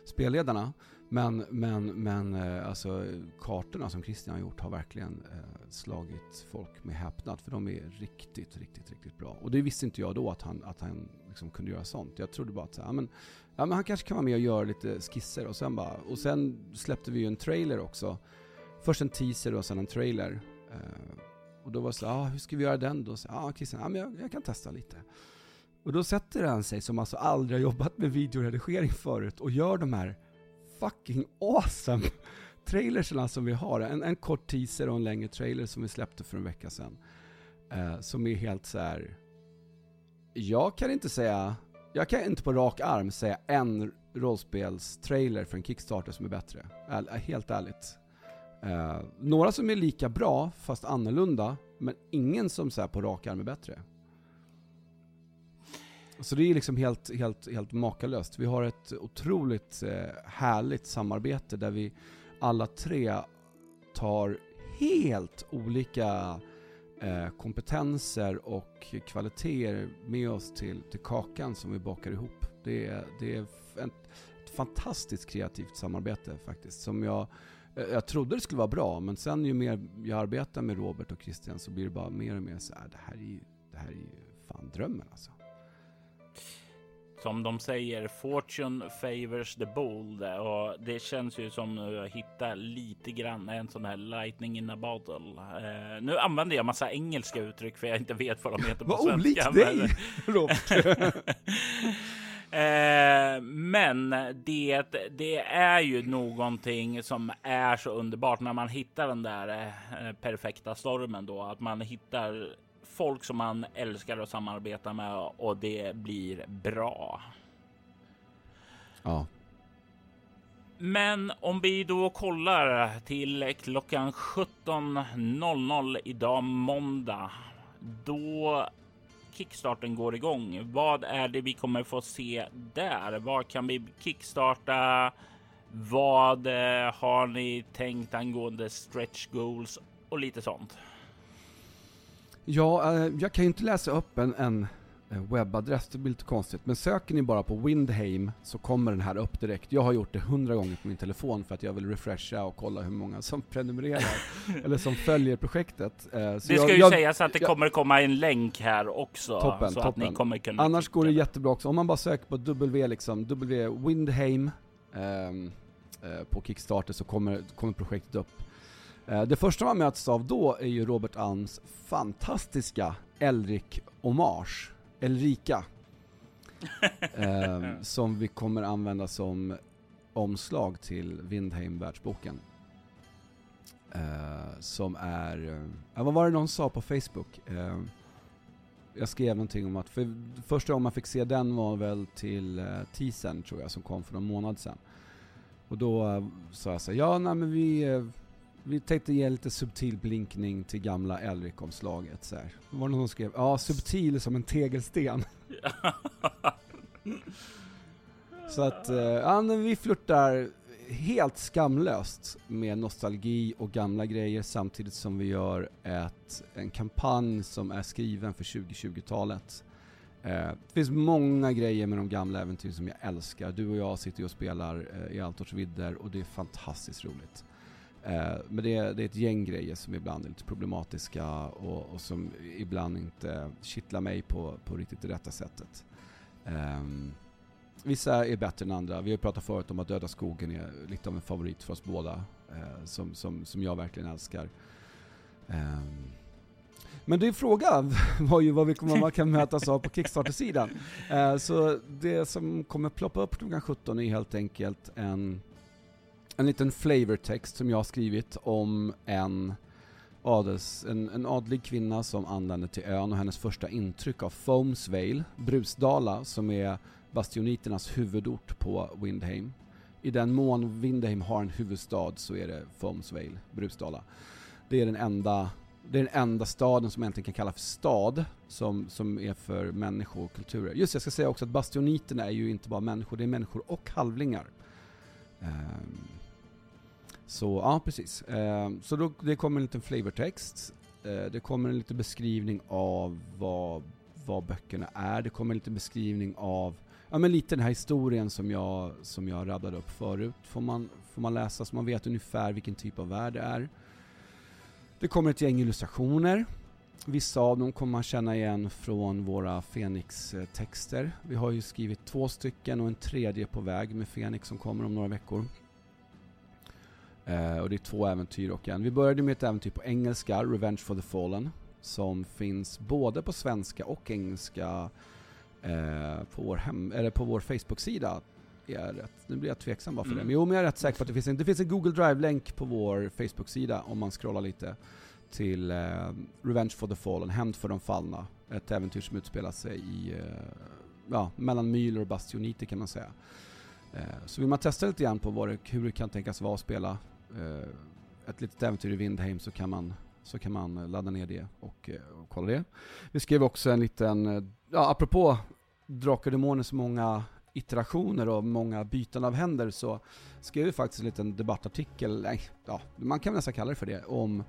spelledarna. Men, men, men eh, alltså, kartorna som Christian har gjort har verkligen eh, slagit folk med häpnad. För de är riktigt, riktigt, riktigt bra. Och det visste inte jag då att han, att han liksom kunde göra sånt. Jag trodde bara att ja, men, ja, men han kanske kan vara med och göra lite skisser. Och sen, bara, och sen släppte vi ju en trailer också först en teaser och sen en trailer. Eh, och då var det så ah, hur ska vi göra den då? Ja, ah, Christian, ah, men jag, jag, kan testa lite. Och då sätter han sig, som alltså aldrig har jobbat med videoredigering förut, och gör de här fucking awesome trailerserna som vi har. En, en kort teaser och en längre trailer som vi släppte för en vecka sedan. Eh, som är helt så här. Jag kan inte säga, jag kan inte på rak arm säga en rollspelstrailer för en Kickstarter som är bättre. Eh, helt ärligt. Eh, några som är lika bra, fast annorlunda, men ingen som så på rak arm är bättre. Så det är liksom helt, helt, helt makalöst. Vi har ett otroligt eh, härligt samarbete där vi alla tre tar helt olika eh, kompetenser och kvaliteter med oss till, till kakan som vi bakar ihop. Det är, det är ett, ett fantastiskt kreativt samarbete faktiskt, som jag eh, jag trodde det skulle vara bra, men sen ju mer jag arbetar med Robert och Christian så blir det bara mer och mer så här, äh, det här är ju, det här är ju fan drömmen alltså. Som de säger, fortune favors the bold och det känns ju som att hitta lite grann en sån här lightning in a bottle. Uh, nu använder jag massa engelska uttryck för jag inte vet vad de heter på svenska. Vad dig! Eh, men det, det är ju någonting som är så underbart när man hittar den där eh, perfekta stormen då, att man hittar folk som man älskar att samarbeta med och det blir bra. Ja. Men om vi då kollar till klockan 17.00 idag måndag, då kickstarten går igång. Vad är det vi kommer få se där? Vad kan vi kickstarta? Vad eh, har ni tänkt angående stretch goals och lite sånt? Ja, eh, jag kan ju inte läsa upp en, en eh, webbadress, det blir lite konstigt. Men söker ni bara på Windheim så kommer den här upp direkt. Jag har gjort det hundra gånger på min telefon för att jag vill refresha och kolla hur många som prenumererar eller som följer projektet. Eh, så det ska jag, ju jag, sägas att det jag, kommer komma en länk här också. Toppen, så toppen. Att ni kommer kunna Annars går det jättebra också. Om man bara söker på W, liksom, W Windheim um, uh, på Kickstarter så kommer, kommer projektet upp. Uh, det första man möts av då är ju Robert Alms fantastiska Elric Hommage, Elrika. um, som vi kommer använda som omslag till Windheim-världsboken. Uh, som är, uh, vad var det någon sa på Facebook? Uh, jag skrev någonting om att, för första gången man fick se den var väl till uh, teasern tror jag, som kom för någon månad sedan. Och då uh, sa jag så här, ja nej men vi, uh, vi tänkte ge lite subtil blinkning till gamla Elric-omslaget så här. Det var någon som skrev, ja subtil som en tegelsten. så att, ja men vi flörtar helt skamlöst med nostalgi och gamla grejer samtidigt som vi gör ett, en kampanj som är skriven för 2020-talet. Eh, det finns många grejer med de gamla äventyren som jag älskar. Du och jag sitter och spelar eh, i Altorts vidder och det är fantastiskt roligt. Eh, men det är, det är ett gäng grejer som ibland är lite problematiska och, och som ibland inte kittlar mig på, på riktigt det rätta sättet. Um, Vissa är bättre än andra. Vi har pratat förut om att Döda skogen är lite av en favorit för oss båda. Uh, som, som, som jag verkligen älskar. Um, men din fråga var ju vad vi kommer, man kan mötas av på Kickstarter-sidan. Uh, så det som kommer ploppa upp klockan 17 är helt enkelt en, en liten flavortext som jag har skrivit om en adels, en, en adlig kvinna som anländer till ön och hennes första intryck av Foamsvale, Brusdala, som är bastioniternas huvudort på Windheim. I den mån Windheim har en huvudstad så är det Foamsvale, Brusdala. Det är den enda det är den enda staden som egentligen kan kallas för stad som, som är för människor och kulturer. Just jag ska säga också att bastioniterna är ju inte bara människor, det är människor och halvlingar. Um, så ja, precis. Ehm, så då, det kommer en liten flavortext. Ehm, det kommer en liten beskrivning av vad, vad böckerna är. Det kommer en liten beskrivning av ja, men lite den här historien som jag, som jag radade upp förut. Får man, får man läsa så man vet ungefär vilken typ av värld det är. Det kommer ett gäng illustrationer. Vissa av dem kommer man känna igen från våra Fenix-texter. Vi har ju skrivit två stycken och en tredje på väg med Fenix som kommer om några veckor. Eh, och det är två äventyr och en. Vi började med ett äventyr på engelska, Revenge for the Fallen, som finns både på svenska och engelska eh, på, vår hem, eller på vår Facebook-sida. Nu blir jag tveksam bara för mm. det. Men jo, men jag är rätt säker på att det finns en, det finns en Google Drive-länk på vår Facebook-sida om man scrollar lite till eh, Revenge for the Fallen, Hämnd för de fallna. Ett äventyr som utspelar sig i, eh, ja, mellan Myler och Bastionite kan man säga. Eh, så vill man testa lite grann på det, hur det kan tänkas vara att spela Eh, ett litet äventyr i Vindheim så kan man så kan man ladda ner det och, eh, och kolla det. Vi skrev också en liten, eh, ja apropå Drakar och så många iterationer och många byten av händer så skrev vi faktiskt en liten debattartikel, nej, ja, man kan nästan kalla det för det, om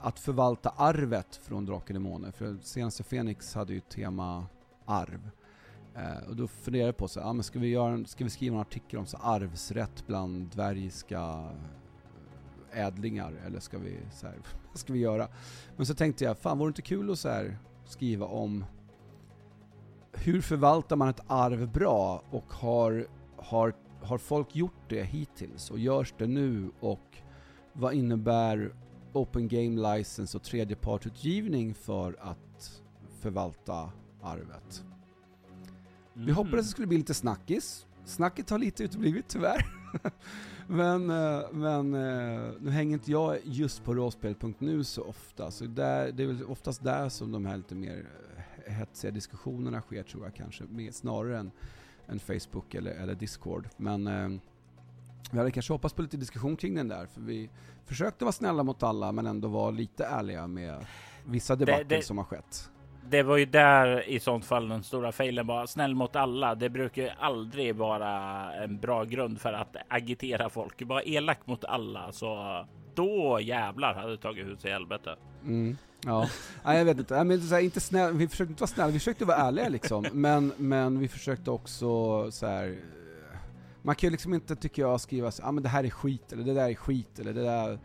att förvalta arvet från Drakar Demoner. För senaste Fenix hade ju tema arv. Eh, och då funderade jag på så, ja, men ska, vi göra, ska vi skriva en artikel om så arvsrätt bland dvärgiska ädlingar eller ska vi, så här, vad ska vi göra? Men så tänkte jag, fan vore det inte kul att så här, skriva om hur förvaltar man ett arv bra och har, har, har folk gjort det hittills och görs det nu och vad innebär Open Game License och tredjepartsutgivning för att förvalta arvet? Mm. Vi hoppades det skulle bli lite snackis. Snacket har lite uteblivit tyvärr. men, eh, men eh, nu hänger inte jag just på rollspel.nu så ofta, så där, det är väl oftast där som de här lite mer eh, hetsiga diskussionerna sker tror jag kanske, mer, snarare än, än Facebook eller, eller Discord. Men vi hade kanske hoppats på lite diskussion kring den där, för vi försökte vara snälla mot alla men ändå vara lite ärliga med vissa debatter det, det, som har skett det var ju där i sånt fall den stora failen var snäll mot alla. Det brukar ju aldrig vara en bra grund för att agitera folk. Bara elak mot alla så då jävlar hade det tagit hus i helvete. Mm. Ja, Nej, jag vet inte. Nej, men så här, inte snäll, vi försökte inte vara snälla, vi försökte vara ärliga liksom. Men, men vi försökte också så här. eh, man kan ju liksom inte, tycker jag, skriva så ah, men det här är skit, eller det där är skit, eller det där,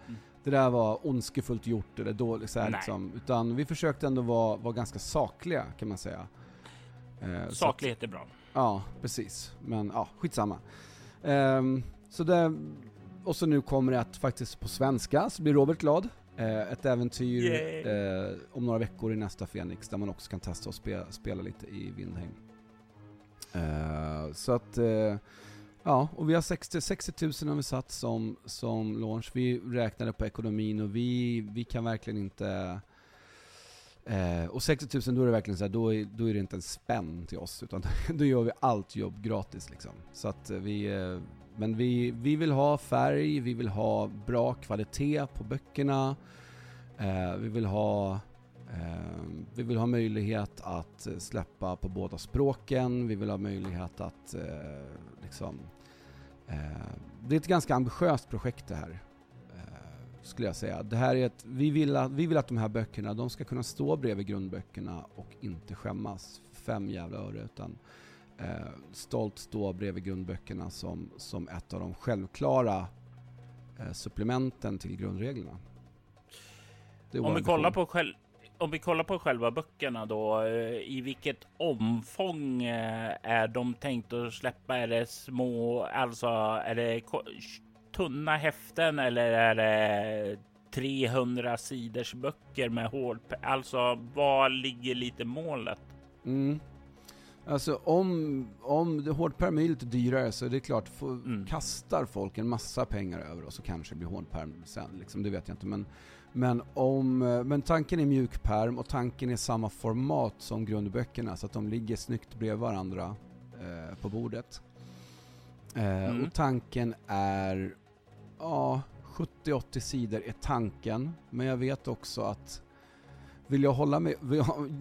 det där var ondskefullt gjort, eller dåligt, så här, liksom. Utan vi försökte ändå vara, vara ganska sakliga, kan man säga. Eh, så att- Saklighet är bra. Ja, precis. Men ja, skitsamma. Ehm, så det, och så nu kommer det att faktiskt på svenska, så blir Robert glad. Eh, ett äventyr eh, om några veckor i nästa Fenix, där man också kan testa och spela, spela lite i Vindheim. Eh, så att, eh, ja, och vi har 60, 60 000 har vi satt som, som launch. Vi räknade på ekonomin och vi, vi kan verkligen inte Eh, och 60 000 då är det verkligen så här, då är, då är det inte en spänn till oss utan då gör vi allt jobb gratis liksom. Så att eh, vi, eh, men vi, vi vill ha färg, vi vill ha bra kvalitet på böckerna, eh, vi vill ha eh, vi vill ha möjlighet att eh, släppa på båda språken, vi vill ha möjlighet att eh, liksom eh, det är ett ganska ambitiöst projekt det här eh, skulle jag säga. Det här är ett, vi, vill att, vi vill att de här böckerna de ska kunna stå bredvid grundböckerna och inte skämmas fem jävla öre utan eh, stolt stå bredvid grundböckerna som, som ett av de självklara eh, supplementen till grundreglerna. Om vi, kollar på själv, om vi kollar på själva böckerna då, eh, i vilket omfång eh, är de tänkt att släppa? Är det små, alltså är det tunna häften eller är det 300 sidors böcker med hård, alltså vad ligger lite målet? Mm. Alltså om, om hårdperm är lite dyrare så är det klart, få, Mm. kastar folk en massa pengar över oss så kanske det blir hårdperm sen, liksom, det vet jag inte. Men, men, om, eh, men tanken är mjukperm och tanken är samma format som grundböckerna så att de ligger snyggt bredvid varandra eh, på bordet. Eh, Mm. Och tanken är, ja, 70-80 sidor är tanken, men jag vet också att vill jag hålla mig,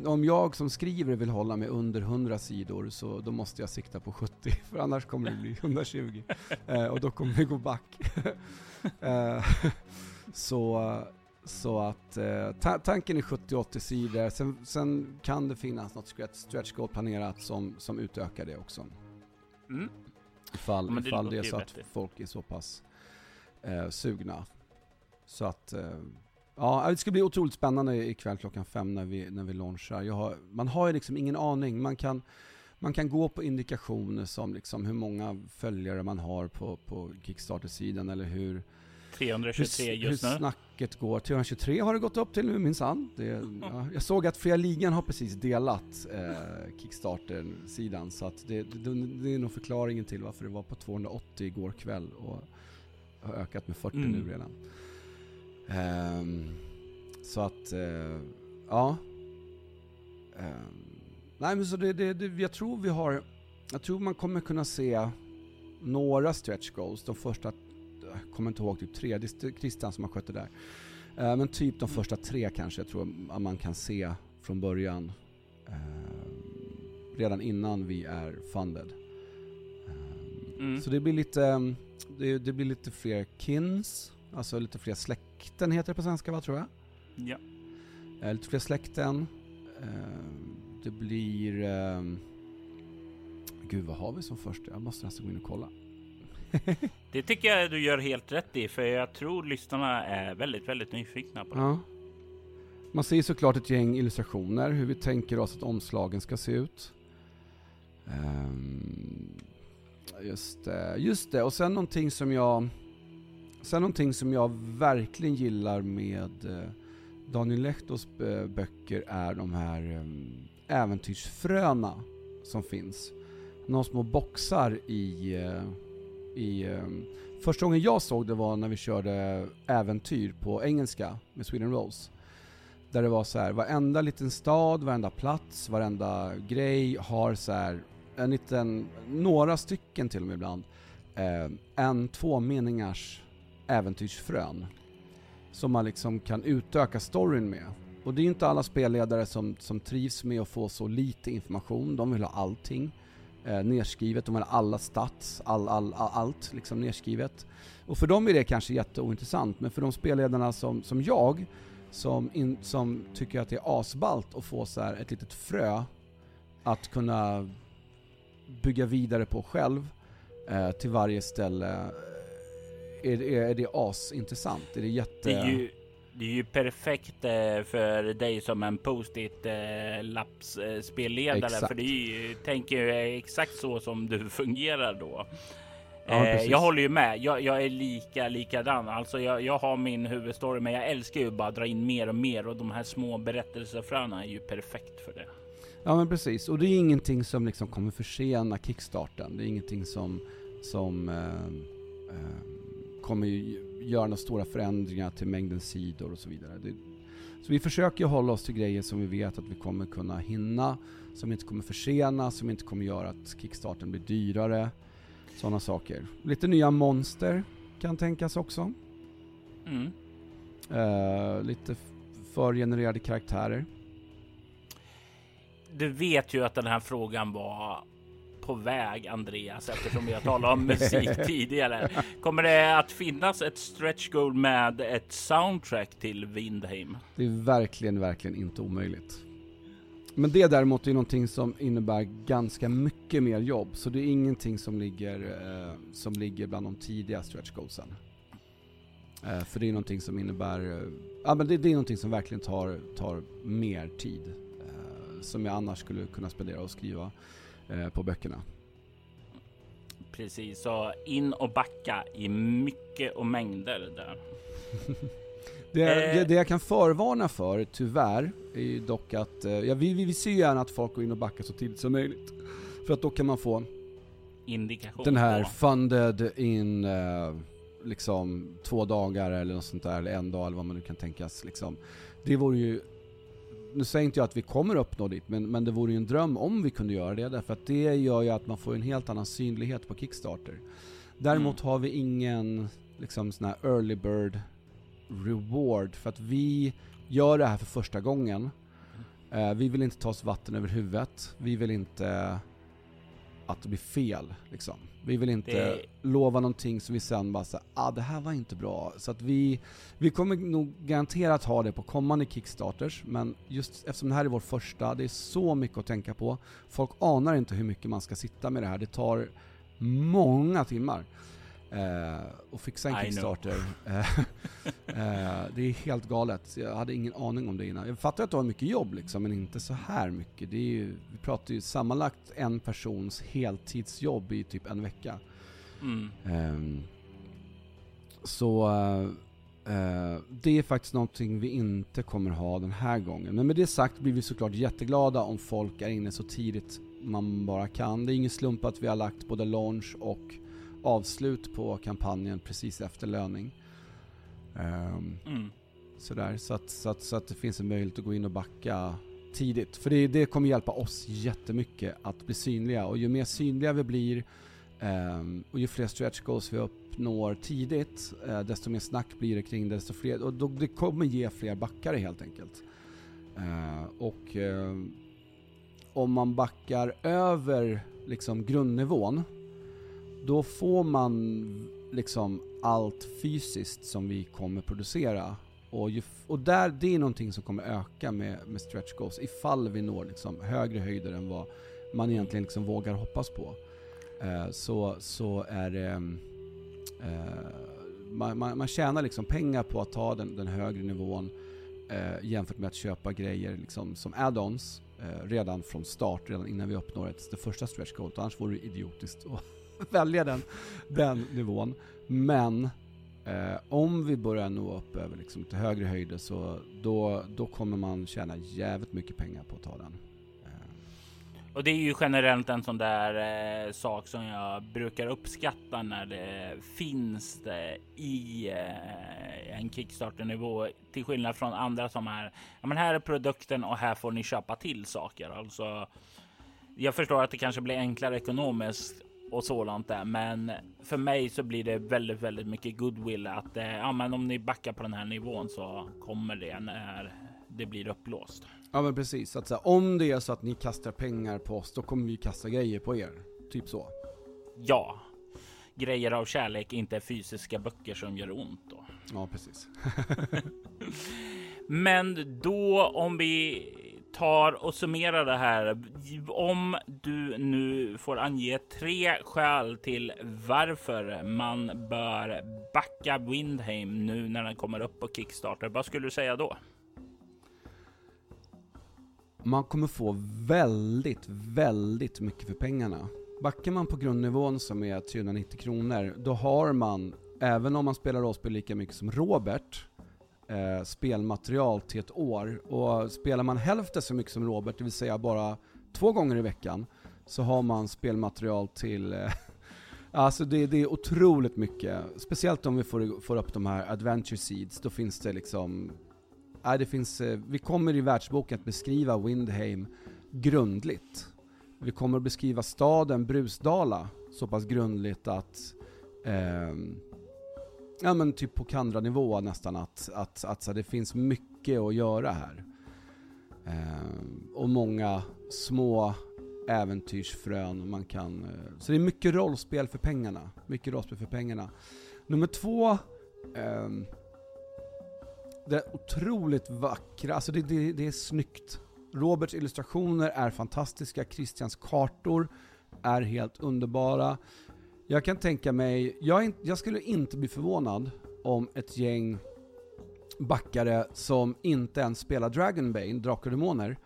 om jag som skriver vill hålla mig under 100 sidor så då måste jag sikta på 70 för annars kommer det bli 120 eh, och då kommer det gå back. eh, så, så att eh, ta tanken är 70-80 sidor, sen, sen kan det finnas något stretch, stretch goal planerat som, som utökar det också. Mm. Ifall, Ja, det ifall det är så att folk är så pass eh, sugna. Så att, eh, ja det ska bli otroligt spännande ikväll klockan fem när vi, när vi launchar. Har, man har ju liksom ingen aning. Man kan, man kan gå på indikationer som liksom hur många följare man har på, på Kickstarter-sidan eller hur, 323 hur, just hur nu. snacket går. 323 har det gått upp till nu minsann. Ja, jag såg att Fria Ligan har precis delat eh, Kickstarter-sidan så att det, det, det är nog förklaringen till varför det var på 280 igår kväll och har ökat med 40 Mm. nu redan. Ehm, så att, eh, ja. Ehm, nej men så det, det, det, jag tror vi har, jag tror man kommer kunna se några stretch goals. De första, jag kommer inte ihåg, typ tre, det är Christian som har skött det där. Eh, men typ de första tre kanske jag tror att man kan se från början. eh, redan innan vi är funded. Eh, Mm. Så det blir lite, det, det blir lite fler kins, alltså lite fler släkten heter det på svenska va tror jag? Ja. Lite fler släkten. Det blir... Gud vad har vi som första? Jag måste nästan gå in och kolla. Det tycker jag du gör helt rätt i, för jag tror lyssnarna är väldigt, väldigt nyfikna på det. Ja. Man ser såklart ett gäng illustrationer, hur vi tänker oss att omslagen ska se ut. Um, just det, just det. Och sen någonting som jag... Sen någonting som jag verkligen gillar med eh, Daniel Lehtos eh, böcker är de här ehm, äventyrsfröna som finns. Några små boxar i... Eh, i ehm, Första gången jag såg det var när vi körde äventyr på engelska med Sweden Rolls. Där det var så här, varenda liten stad, varenda plats, varenda grej har så här en liten, några stycken till och med ibland, eh, en två meningars äventyrsfrön. Som man liksom kan utöka storyn med. Och det är inte alla spelledare som, som trivs med att få så lite information, de vill ha allting eh, nedskrivet, de hade alla stats, all, all, all, allt liksom nedskrivet. Och för dem är det kanske jätteointressant, men för de spelledarna som, som jag, som, in, som tycker att det är asballt att få så här ett litet frö att kunna bygga vidare på själv eh, till varje ställe. Eh, är, är, är det asintressant? Är det jätte... Det är ju, det är ju perfekt eh, för dig som en post-it eh, lappsspelledare. Eh, för det är ju, tänker jag exakt så som du fungerar då. Ja, eh, jag håller ju med. Jag, jag, är lika likadan. Alltså jag, jag har min huvudstory, men jag älskar ju bara att dra in mer och mer och de här små berättelsefröna är ju perfekt för det. Ja men precis, och det är ingenting som liksom kommer försena kickstarten. Det är ingenting som, som eh, eh, kommer göra några stora förändringar till mängden sidor och så vidare. Det, så vi försöker hålla oss till grejer som vi vet att vi kommer kunna hinna, som inte kommer försena, som inte kommer göra att kickstarten blir dyrare. Sådana saker. Lite nya monster kan tänkas också. Mm. Uh, lite förgenererade karaktärer. Du vet ju att den här frågan var på väg Andreas eftersom vi har talat om musik tidigare. Kommer det att finnas ett stretch goal med ett soundtrack till Windheim? Det är verkligen, verkligen inte omöjligt. Men det däremot är någonting som innebär ganska mycket mer jobb, så det är ingenting som ligger, eh, som ligger bland de tidiga stretch goalsen. Eh, för det är någonting som innebär, eh, ja men det, det, är någonting som verkligen tar, tar mer tid. Eh, som jag annars skulle kunna spendera och skriva eh, på böckerna. Precis, så in och backa i mycket och mängder där. Det, eh. det, det, jag kan förvarna för, tyvärr, är ju dock att, eh, ja, vi, vi, vi ser gärna att folk går in och backar så tidigt som möjligt. För att då kan man få Indikation den här funded in, eh, liksom två dagar eller något sånt där, eller en dag eller vad man nu kan tänkas liksom. Det vore ju, nu säger inte jag att vi kommer uppnå dit, men, men det vore ju en dröm om vi kunde göra det, därför att det gör ju att man får en helt annan synlighet på Kickstarter. Däremot mm. har vi ingen liksom sån här early bird reward för att vi gör det här för första gången. Uh, vi vill inte ta oss vatten över huvudet. Vi vill inte att det blir fel liksom. Vi vill inte det... lova någonting som vi sen bara säger ah det här var inte bra. Så att vi, vi kommer nog garanterat ha det på kommande Kickstarters, men just eftersom det här är vår första, det är så mycket att tänka på. Folk anar inte hur mycket man ska sitta med det här. Det tar många timmar. Eh, och fixa en Kickstarter. Eh, eh, det är helt galet. Jag hade ingen aning om det innan. Jag fattar att det var mycket jobb liksom, men inte så här mycket. Det är ju, vi pratar ju sammanlagt en persons heltidsjobb i typ en vecka. Mm. Ehm, så Uh, det är faktiskt någonting vi inte kommer ha den här gången. Men med det sagt blir vi såklart jätteglada om folk är inne så tidigt man bara kan. Det är ingen slump att vi har lagt både launch och avslut på kampanjen precis efter löning. Um, mm. Sådär, så att, så, att, så att det finns en möjlighet att gå in och backa tidigt. För det, det kommer hjälpa oss jättemycket att bli synliga och ju mer synliga vi blir um, och ju fler stretch goals vi uppnår tidigt, uh, desto mer snack blir det kring det, desto fler, och då, det kommer ge fler backare helt enkelt. Uh, och uh, om man backar över liksom grundnivån då får man liksom allt fysiskt som vi kommer producera. Och, ju, och där, det är någonting som kommer öka med, med stretch goals ifall vi når liksom högre höjder än vad man egentligen liksom vågar hoppas på. Eh, så, så är det... Mm, eh, man, man, man tjänar liksom pengar på att ta den, den högre nivån eh, jämfört med att köpa grejer liksom som add-ons eh, redan från start, redan innan vi uppnår ett, det första stretch goal. Annars vore det idiotiskt välja den, den nivån. Men eh, om vi börjar nå upp över liksom till högre höjder så då, då kommer man tjäna jävligt mycket pengar på att ta den. Eh. Och det är ju generellt en sån där eh, sak som jag brukar uppskatta när det finns det i eh, en Kickstarter nivå till skillnad från andra som är. Ja, men här är produkten och här får ni köpa till saker. Alltså. Jag förstår att det kanske blir enklare ekonomiskt och sådant där. Men för mig så blir det väldigt, väldigt mycket goodwill att eh, ja, men om ni backar på den här nivån så kommer det när det blir upplåst. Ja, men precis. Att, så här, om det är så att ni kastar pengar på oss, då kommer vi kasta grejer på er. Typ så. Ja, grejer av kärlek, inte fysiska böcker som gör ont då. Ja, precis. Men då om vi tar och summerar det här. Om du nu får ange tre skäl till varför man bör backa Windheim nu när den kommer upp på Kickstarter. Vad skulle du säga då? Man kommer få väldigt, väldigt mycket för pengarna. Backar man på grundnivån som är 390 kronor, då har man, även om man spelar rollspel lika mycket som Robert, eh, spelmaterial till ett år. Och spelar man hälften så mycket som Robert, det vill säga bara två gånger i veckan, så har man spelmaterial till eh, Alltså det, det, är otroligt mycket, speciellt om vi får, får upp de här adventure seeds, då finns det liksom Nej, det finns, eh, vi kommer i världsboken att beskriva Windheim grundligt. Vi kommer att beskriva staden Brusdala så pass grundligt att eh, ja men typ på Kandra-nivå nästan, att, att, att så det finns mycket att göra här. Eh, och många små äventyrsfrön man kan... Eh, så det är mycket rollspel för pengarna. Mycket rollspel för pengarna. Nummer två, eh, det är otroligt vackra, alltså det, det, det är snyggt. Roberts illustrationer är fantastiska, Christians kartor är helt underbara. Jag kan tänka mig, jag, jag, skulle inte bli förvånad om ett gäng backare som inte ens spelar Dragonbane, Drakar och Demoner,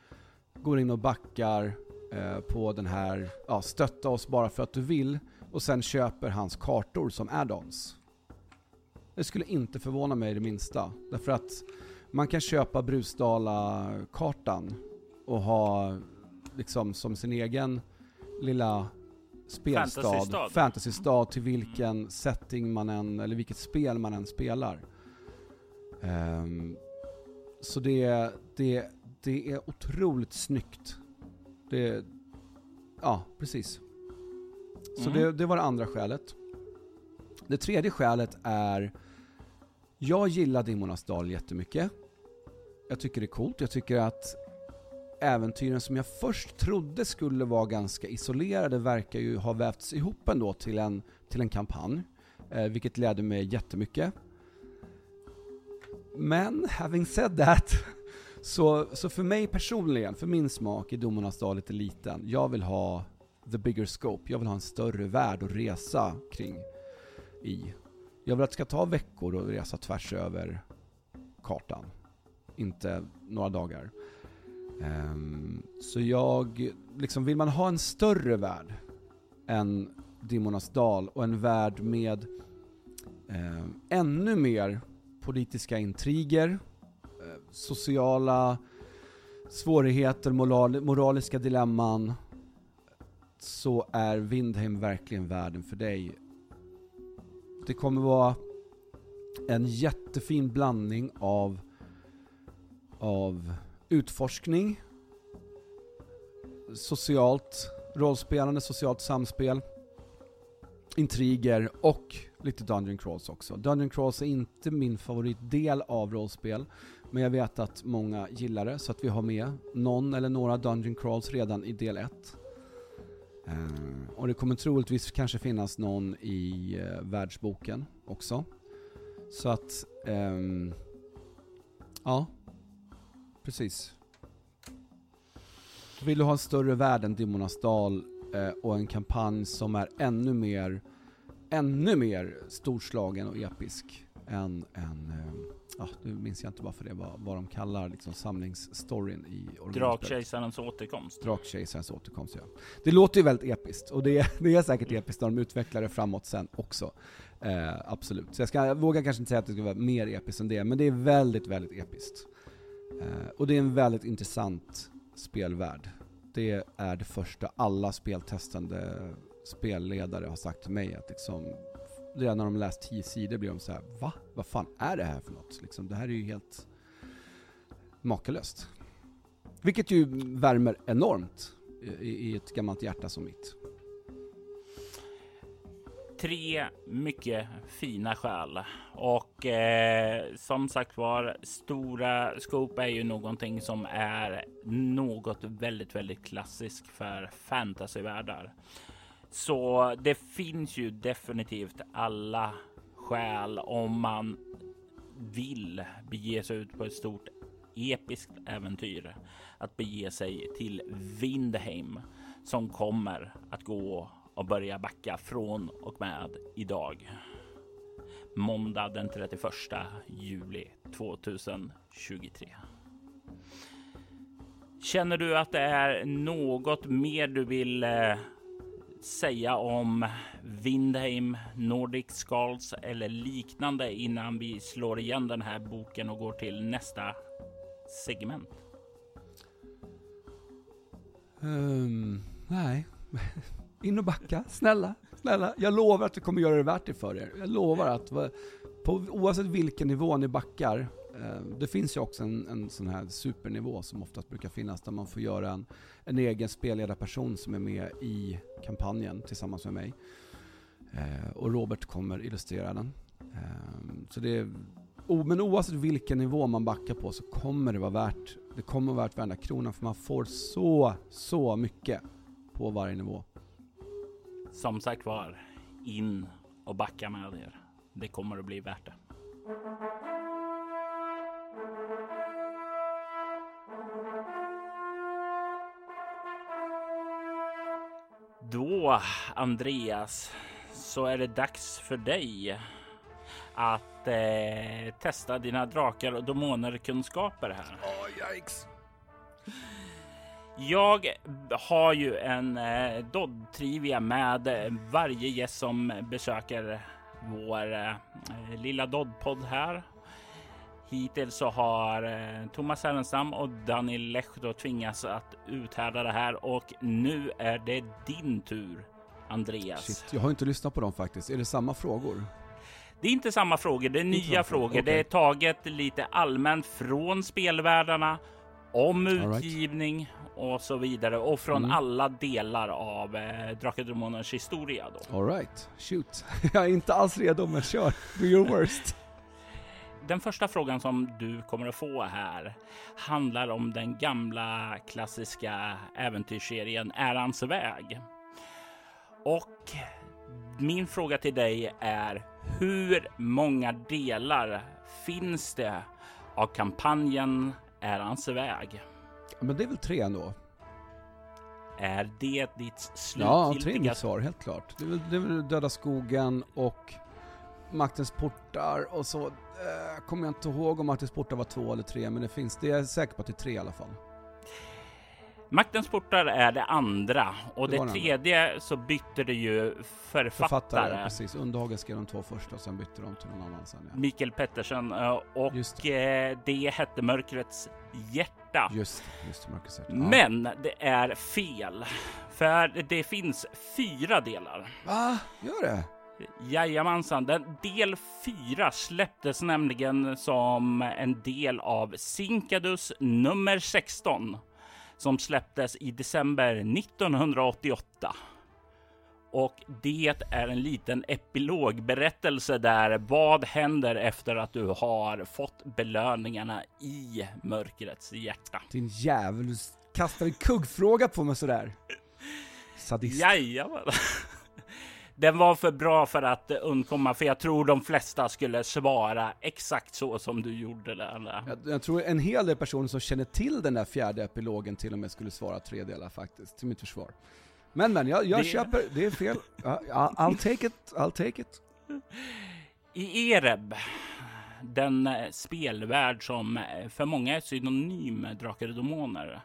går in och backar eh, på den här, ja, stötta oss bara för att du vill, och sen köper hans kartor som add-ons. Det skulle inte förvåna mig det minsta, därför att man kan köpa Brusdala-kartan och ha liksom som sin egen lilla spelstad, fantasystad, fantasystad till vilken setting man än, eller vilket spel man än spelar. Um, så det, det, det är otroligt snyggt. Det, ja, precis. Så mm. det, det var det andra skälet. Det tredje skälet är, jag gillar Dimmornas dal jättemycket. Jag tycker det är coolt, jag tycker att äventyren som jag först trodde skulle vara ganska isolerade verkar ju ha vävts ihop ändå till en, till en kampanj. Eh, vilket gläder mig jättemycket. Men, having said that, så, så för mig personligen, för min smak är Domarnas dal lite liten. Jag vill ha the bigger scope, jag vill ha en större värld att resa kring i. Jag vill att det ska ta veckor att resa tvärs över kartan. Inte några dagar. Ehm, så jag, liksom vill man ha en större värld än Dimmornas dal och en värld med ehm, ännu mer politiska intriger, eh, sociala svårigheter, moral, moraliska dilemman, så är Windheim verkligen världen för dig. Det kommer vara en jättefin blandning av, av utforskning, socialt rollspelande, socialt samspel, intriger och lite Dungeon Crawls också. Dungeon Crawls är inte min favoritdel av rollspel, men jag vet att många gillar det, så att vi har med någon eller några Dungeon Crawls redan i del 1. Uh, eh, och det kommer troligtvis kanske finnas någon i uh, världsboken också. Så att, um, ja, Precis. Vill du ha en större värld än Dimmornas dal eh, och en kampanj som är ännu mer, ännu mer storslagen och episk än, än eh, ah, nu minns jag inte varför det var, vad de kallar liksom samlingsstoryn i Drakkejsarens återkomst. Drakkejsarens återkomst, ja. Det låter ju väldigt episkt, och det, det är säkert episkt när de utvecklar det framåt sen också. Eh, absolut. Så jag, ska, jag vågar kanske inte säga att det ska vara mer episkt än det, men det är väldigt, väldigt episkt. Eh, och det är en väldigt intressant spelvärld. Det är det första alla speltestande spelledare har sagt till mig. Att liksom, redan när de läst tio sidor blir de så här, va? Vad fan är det här för något? Liksom, det här är ju helt makalöst. Vilket ju värmer enormt i, i ett gammalt hjärta som mitt tre mycket fina skäl och eh, som sagt var stora scope är ju någonting som är något väldigt, väldigt klassiskt för fantasyvärldar. Så det finns ju definitivt alla skäl om man vill bege sig ut på ett stort episkt äventyr att bege sig till Vindheim som kommer att gå och börja backa från och med idag. Måndag den 31 juli 2023. Känner du att det är något mer du vill eh, säga om Windheim, Nordic Skulls eller liknande innan vi slår igen den här boken och går till nästa segment? Um, nej, in och backa, snälla, snälla. Jag lovar att jag kommer göra det värt det för er. Jag lovar att på, oavsett vilken nivå ni backar, eh, det finns ju också en, en sån här supernivå som oftast brukar finnas där man får göra en, en egen spelledarperson som är med i kampanjen tillsammans med mig. Eh, och Robert kommer illustrera den. Eh, så det är, men oavsett vilken nivå man backar på så kommer det vara värt, det kommer vara värt varenda krona för man får så, så mycket på varje nivå. Som sagt var, in och backa med er. Det kommer att bli värt det. Då, Andreas, så är det dags för dig att eh, testa dina drakar och demoner-kunskaper här. Oh, yikes. Jag har ju en eh, Dodd-trivia med varje gäst som besöker vår eh, lilla Dodd-podd här. Hittills så har eh, Thomas Härenstam och Daniel Lehto tvingats att uthärda det här och nu är det din tur, Andreas. Shit, jag har inte lyssnat på dem faktiskt. Är det samma frågor? Det är inte samma frågor, det är nya frågor. Okay. Det är taget lite allmänt från spelvärldarna om utgivning right. och så vidare och från mm. alla delar av eh, Drakar historia. Då. All right, shoot. jag är inte alls redo, men kör. Do your worst. Den första frågan som du kommer att få här handlar om den gamla klassiska äventyrsserien Ärans väg. Och min fråga till dig är hur många delar finns det av kampanjen Ärans väg? Men det är väl tre ändå? Är det ditt slutgiltiga... Ja, tre är mitt svar, helt klart. Det är, väl, det är väl Döda skogen och Maktens portar och så eh, kommer jag inte ihåg om Maktens portar var två eller tre, men det finns, det är jag säker på att det är tre i alla fall. Maktens portar är det andra och det, det tredje andra. så bytte det ju författare. författare precis, Underhagen skrev de två första och sen bytte de till någon annan sen. Ja. Mikael Pettersson eh, och det. Eh, det hette Mörkrets hjärta. Just, just Mörkrets hjärta. Ja. Men det är fel, för det finns fyra delar. Va? Gör det? Jajamensan, den del 4 släpptes nämligen som en del av Sinkadus nummer 16 som släpptes i december 1988. Och det är en liten epilogberättelse där. Vad händer efter att du har fått belöningarna i mörkrets hjärta? Din jävel, du kastar en kuggfråga på mig sådär. Sadist. Jajamän. Den var för bra för att undkomma, för jag tror de flesta skulle svara exakt så som du gjorde där. Jag, jag tror en hel del personer som känner till den där fjärde epilogen till och med skulle svara tre delar faktiskt, till mitt försvar. Men men, jag, jag det... köper, det är fel. I'll take it, I'll take it. I Ereb, den spelvärld som för många är synonym med Drakar och Demoner,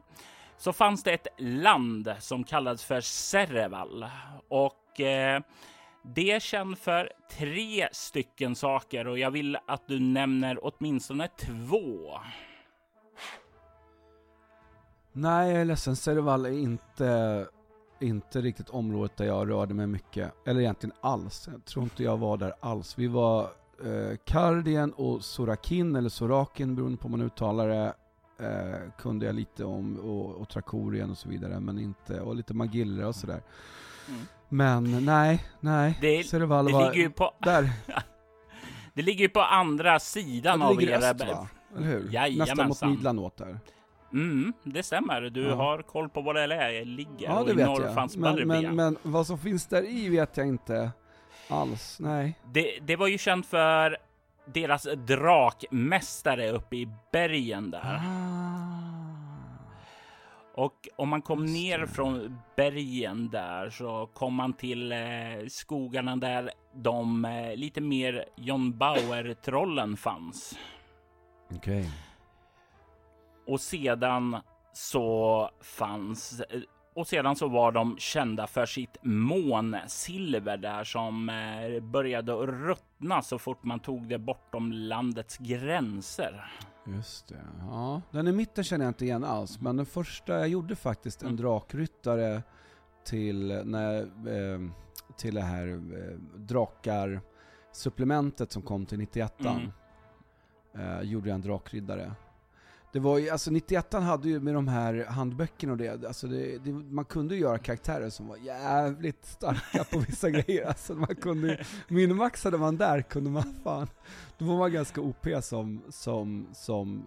så fanns det ett land som kallades för Sereval och eh, det är känt för tre stycken saker och jag vill att du nämner åtminstone två. Nej, jag är ledsen. Serval är inte, inte riktigt området där jag rörde mig mycket. Eller egentligen alls. Jag tror inte jag var där alls. Vi var eh, Kardien och Sorakin, eller Sorakin beroende på hur man uttalar det. Eh, kunde jag lite om, och, och Trakorien och så vidare, men inte, och lite Magiller och sådär. Mm. Men nej, nej. Det, Cereval det ligger ju på... Där. det ligger ju på andra sidan ja, det av ligger era... Öst, va? Eller hur? Jajamensan. Nästan mot Midland där. Mm, det stämmer. Du ja. har koll på var det ligger. Ja, det vet jag. Men, men, men, vad som finns där i vet jag inte alls. Nej. Det, det var ju känt för deras drakmästare uppe i bergen där. Ah. Och om man kom ner från bergen där så kom man till eh, skogarna där de eh, lite mer John Bauer-trollen fanns. Okej. Och sedan så fanns eh, och sedan så var de kända för sitt månsilver där som eh, började ruttna så fort man tog det bortom landets gränser. Just det. Ja. Den i mitten känner jag inte igen alls, men den första jag gjorde faktiskt en Mm. drakryttare till, när, eh, till det här eh, drakar supplementet som kom till 91 Mm. eh, gjorde jag en drakriddare. Det var ju, alltså 91 hade ju med de här handböckerna och det, alltså det, det, man kunde ju göra karaktärer som var jävligt starka på vissa grejer. Alltså man kunde minimaxade man där kunde man fan, då var man ganska OP som, som, som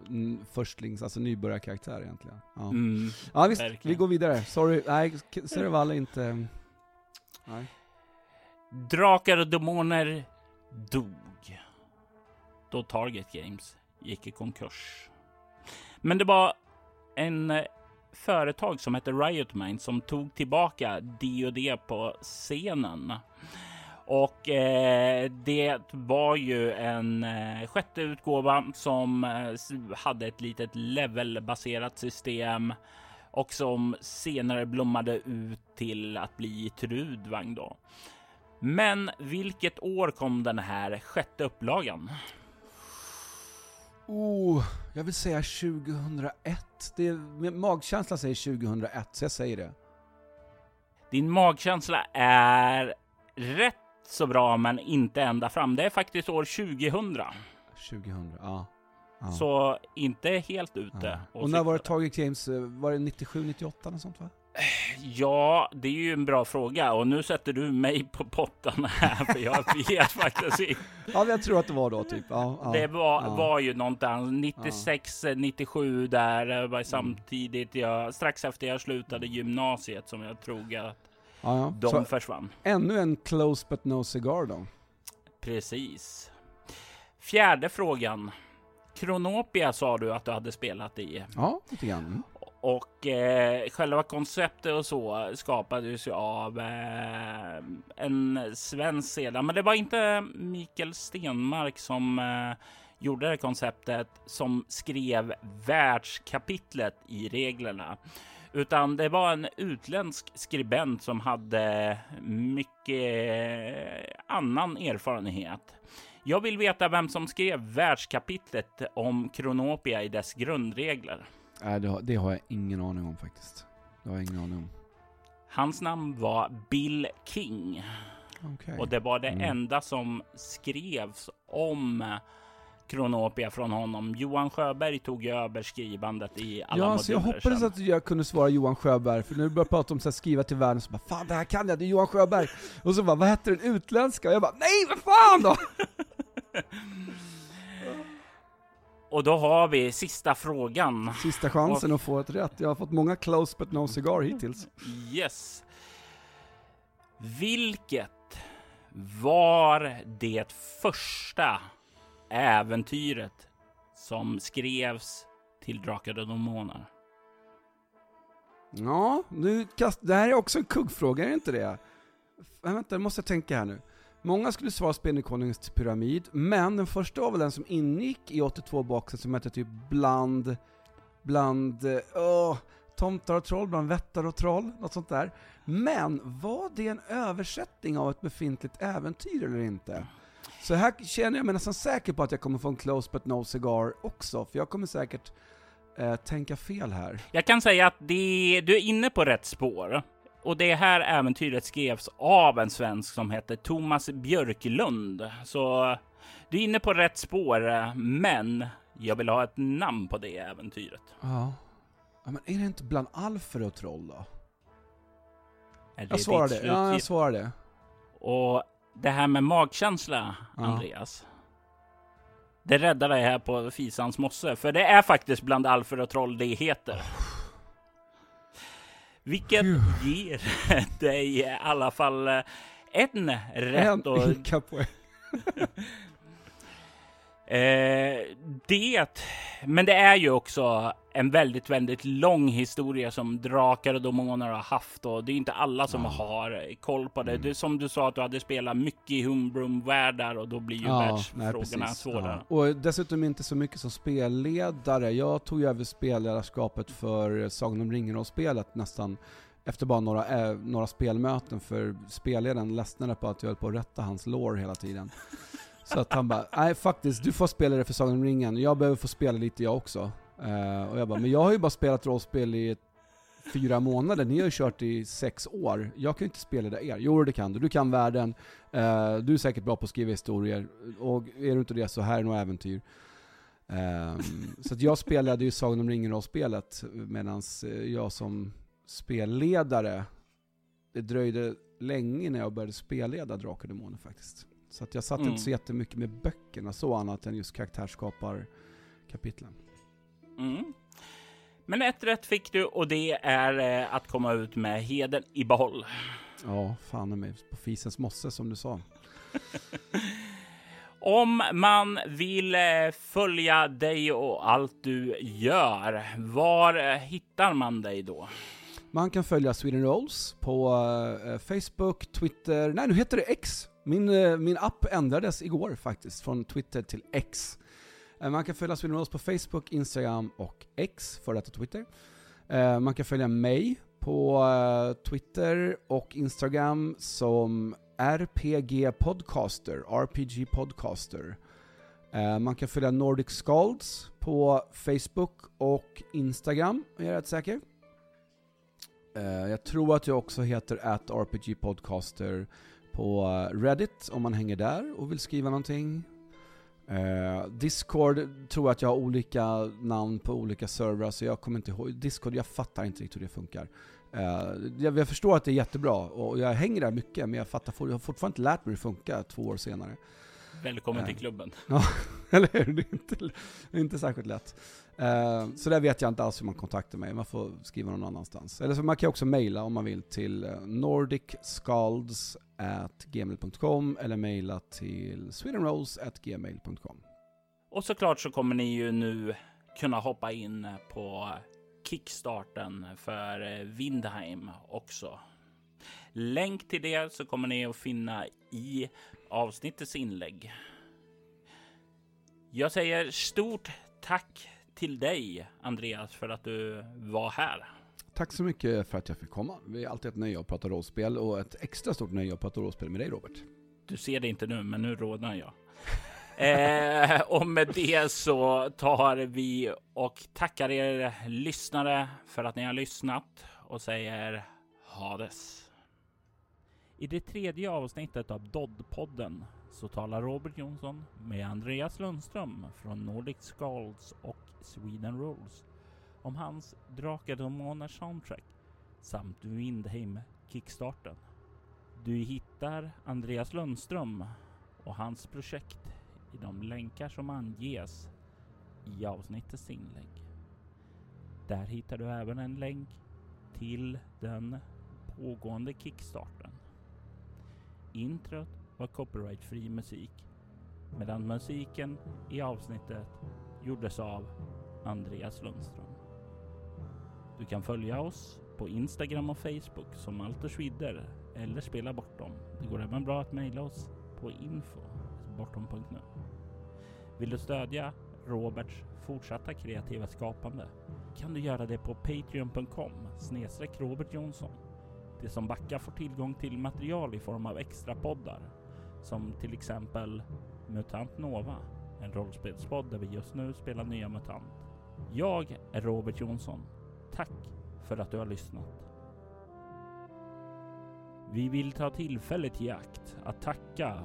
förstlings, alltså nybörjarkaraktär egentligen. Ja, Mm. ja visst, verkligen. vi går vidare. Sorry, nej, Serval är inte... Nej. Drakar och demoner dog då Target Games gick i konkurs. Men det var en eh, företag som hette Riot Mind som tog tillbaka D&D på scenen. Och eh, det var ju en eh, sjätte utgåva som eh, hade ett litet levelbaserat system och som senare blommade ut till att bli Trudvang då. Men vilket år kom den här sjätte upplagan? Oh, jag vill säga 2001. Det är, magkänsla säger 2001, så jag säger det. Din magkänsla är rätt så bra, men inte ända fram. Det är faktiskt år 2000, 2000, ja. ja. så inte helt ute. ja. Och när var det. Target Games? eh, Var det 97, 98 eller sånt va? Ja, det är ju en bra fråga och nu sätter du mig på pottan här, för jag vet faktiskt inte. Ja, jag tror att det var då typ. Ja, ja, Det var, ja. var ju någonstans 96, 97 där, det var samtidigt jag, strax efter jag slutade gymnasiet som jag tror att de Så, försvann. ännu en close but no cigar då. Precis. Fjärde frågan. Kronopia sa du att du hade spelat i Ja, lite grann. Och eh, själva konceptet och så skapades ju av eh, en svensk sedan. Men det var inte Mikael Stenmark som eh, gjorde det konceptet som skrev världskapitlet i reglerna. Utan det var en utländsk skribent som hade mycket eh, annan erfarenhet. Jag vill veta vem som skrev världskapitlet om Kronopia i dess grundregler. Nej, det har, det har jag ingen aning om faktiskt. Det har jag ingen aning om. Hans namn var Bill King Okej. och det var det Mm. enda som skrevs om Kronopia från honom. Johan Sjöberg tog över skrivandet i alla Ja, så jag moduler hoppades sen. att jag kunde svara Johan Sjöberg, för när du började prata om här, skriva till världen så bara 'Fan det här kan jag, det är Johan Sjöberg' Och så bara 'Vad hette den utländska?' Och jag bara 'Nej, vad fan då!' Och då har vi sista frågan. Sista chansen att få ett rätt. Jag har fått många close but no cigar hittills. Yes. Vilket var det första äventyret som skrevs till Drakar och Demoner? Ja, nu kast... det här är också en kuggfråga, är det inte det? Vänta, nu måste jag tänka här nu. Många skulle svara Spindelkonungens pyramid, men den första var väl den som ingick i 82-boxen som hette typ Bland... Bland... eh, tomtar och troll, bland vättar och troll, något sånt där. Men var det en översättning av ett befintligt äventyr eller inte? Så här känner jag mig nästan säker på att jag kommer få en close but no cigar också, för jag kommer säkert eh, tänka fel här. Jag kan säga att det, du är inne på rätt spår. Och det här äventyret skrevs av en svensk som hette Thomas Björklund. Så du är inne på rätt spår, men jag vill ha ett namn på det äventyret. Ja. ja men är det inte bland alfer och troll då? Är det Jag svarar det. Ja, jag svarar det. Och det här med magkänsla, Ja. Andreas. Det räddar dig här på Fisans mosse, för det är faktiskt bland alfer och troll det heter. Vilket ger dig i alla fall eh, en rätt. En Och poäng. Eh, det, men det är ju också en väldigt, väldigt lång historia som Drakar och Demoner har haft och det är inte alla som ja. har koll på det. Mm. det. Som du sa att du hade spelat mycket i Humbrum-världar och då blir ju ja, världsfrågorna svårare. Ja. Och dessutom inte så mycket som spelledare. Jag tog ju över spelledarskapet för Sagan om ringen-spelet nästan efter bara några, äh, några spelmöten för spelledaren ledsnade på att jag höll på att rätta hans lår hela tiden. Så att han bara, nej faktiskt, du får spela det för Sagan om ringen, jag behöver få spela lite jag också. Uh, och jag bara, men jag har ju bara spelat rollspel i fyra månader, ni har ju kört i sex år. Jag kan ju inte spela det er. Jo det kan du, du kan världen, uh, du är säkert bra på att skriva historier, och är du inte det så här är nog äventyr. Um, så att jag spelade ju Sagan om ringen-rollspelet, medan eh, jag som spelledare, det dröjde länge när jag började spelleda Drakar och Demoner faktiskt. Så att jag satt mm. inte så jättemycket med böckerna så annat än just karaktärsskapar-kapitlen. Mm. Men ett rätt fick du och det är eh, att komma ut med heden i behåll. Ja, fan mig på fisens mosse som du sa. Om man vill eh, följa dig och allt du gör, var eh, hittar man dig då? Man kan följa Sweden Rolls på uh, Facebook, Twitter, nej nu heter det X. Min, eh, min app ändrades igår faktiskt, från Twitter till X. Eh, man kan följa Sweden Rolls på Facebook, Instagram och X, för detta Twitter. Eh, man kan följa mig på Twitter och Instagram som RPG Podcaster, RPG Podcaster. man kan följa Nordic Scalds på Facebook och Instagram, är jag rätt säker. Jag tror att jag också heter at RPG Podcaster på Reddit om man hänger där och vill skriva någonting. Uh, Discord tror jag att jag har olika namn på olika servrar så jag kommer inte ihåg. Discord, jag fattar inte riktigt hur det funkar. Uh, jag, jag, förstår att det är jättebra och jag hänger där mycket men jag, fattar, jag har fortfarande inte lärt mig hur det funkar två år senare. Välkommen till klubben. Ja, eller hur? Det är inte, inte särskilt lätt. Uh, så där vet jag inte alls hur man kontaktar mig, man får skriva någon annanstans. Eller så man kan också mejla om man vill till eh, nordicscalds@gmail.com eller mejla till swedenrolls@gmail.com. Och såklart så kommer ni ju nu kunna hoppa in på kickstarten för eh, Windheim också. Länk till det så kommer ni att finna i avsnittets inlägg. Jag säger stort tack till dig, Andreas, för att du var här. Tack så mycket för att jag fick komma. Det är alltid ett nöje att prata rollspel och ett extra stort nöje att prata rollspel med dig, Robert. Du ser det inte nu, men nu rådnar jag. eh, och med det så tar vi och tackar er lyssnare för att ni har lyssnat och säger Hades. I det tredje avsnittet av Dodd-podden så talar Robert Jonsson med Andreas Lundström från Nordic Skulls och Sweden Rolls om hans Drakar soundtrack samt Windheim Kickstarten. Du hittar Andreas Lundström och hans projekt i de länkar som anges i avsnittets inlägg. Där hittar du även en länk till den pågående Kickstarten. Introt var copyrightfri musik medan musiken i avsnittet gjordes av Andreas Lundström. Du kan följa oss på Instagram och Facebook som Altersvidder eller Spela Bortom. Det går även bra att mejla oss på info bortom.nu. Vill du stödja Roberts fortsatta kreativa skapande kan du göra det på patreon.com snedstreck Robert Jonsson. De som backar får tillgång till material i form av extra poddar som till exempel Mutant Nova, en rollspelspodd där vi just nu spelar nya MUTANT. Jag är Robert Jonsson. Tack för att du har lyssnat. Vi vill ta tillfället i akt att tacka,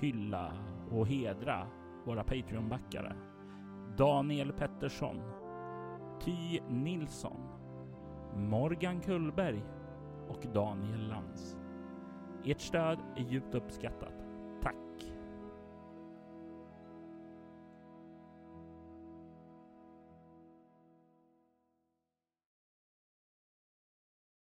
hylla och hedra våra Patreon-backare. Daniel Pettersson, Ty Nilsson, Morgan Kullberg och Daniel Lantz. Ert stöd är djupt uppskattat.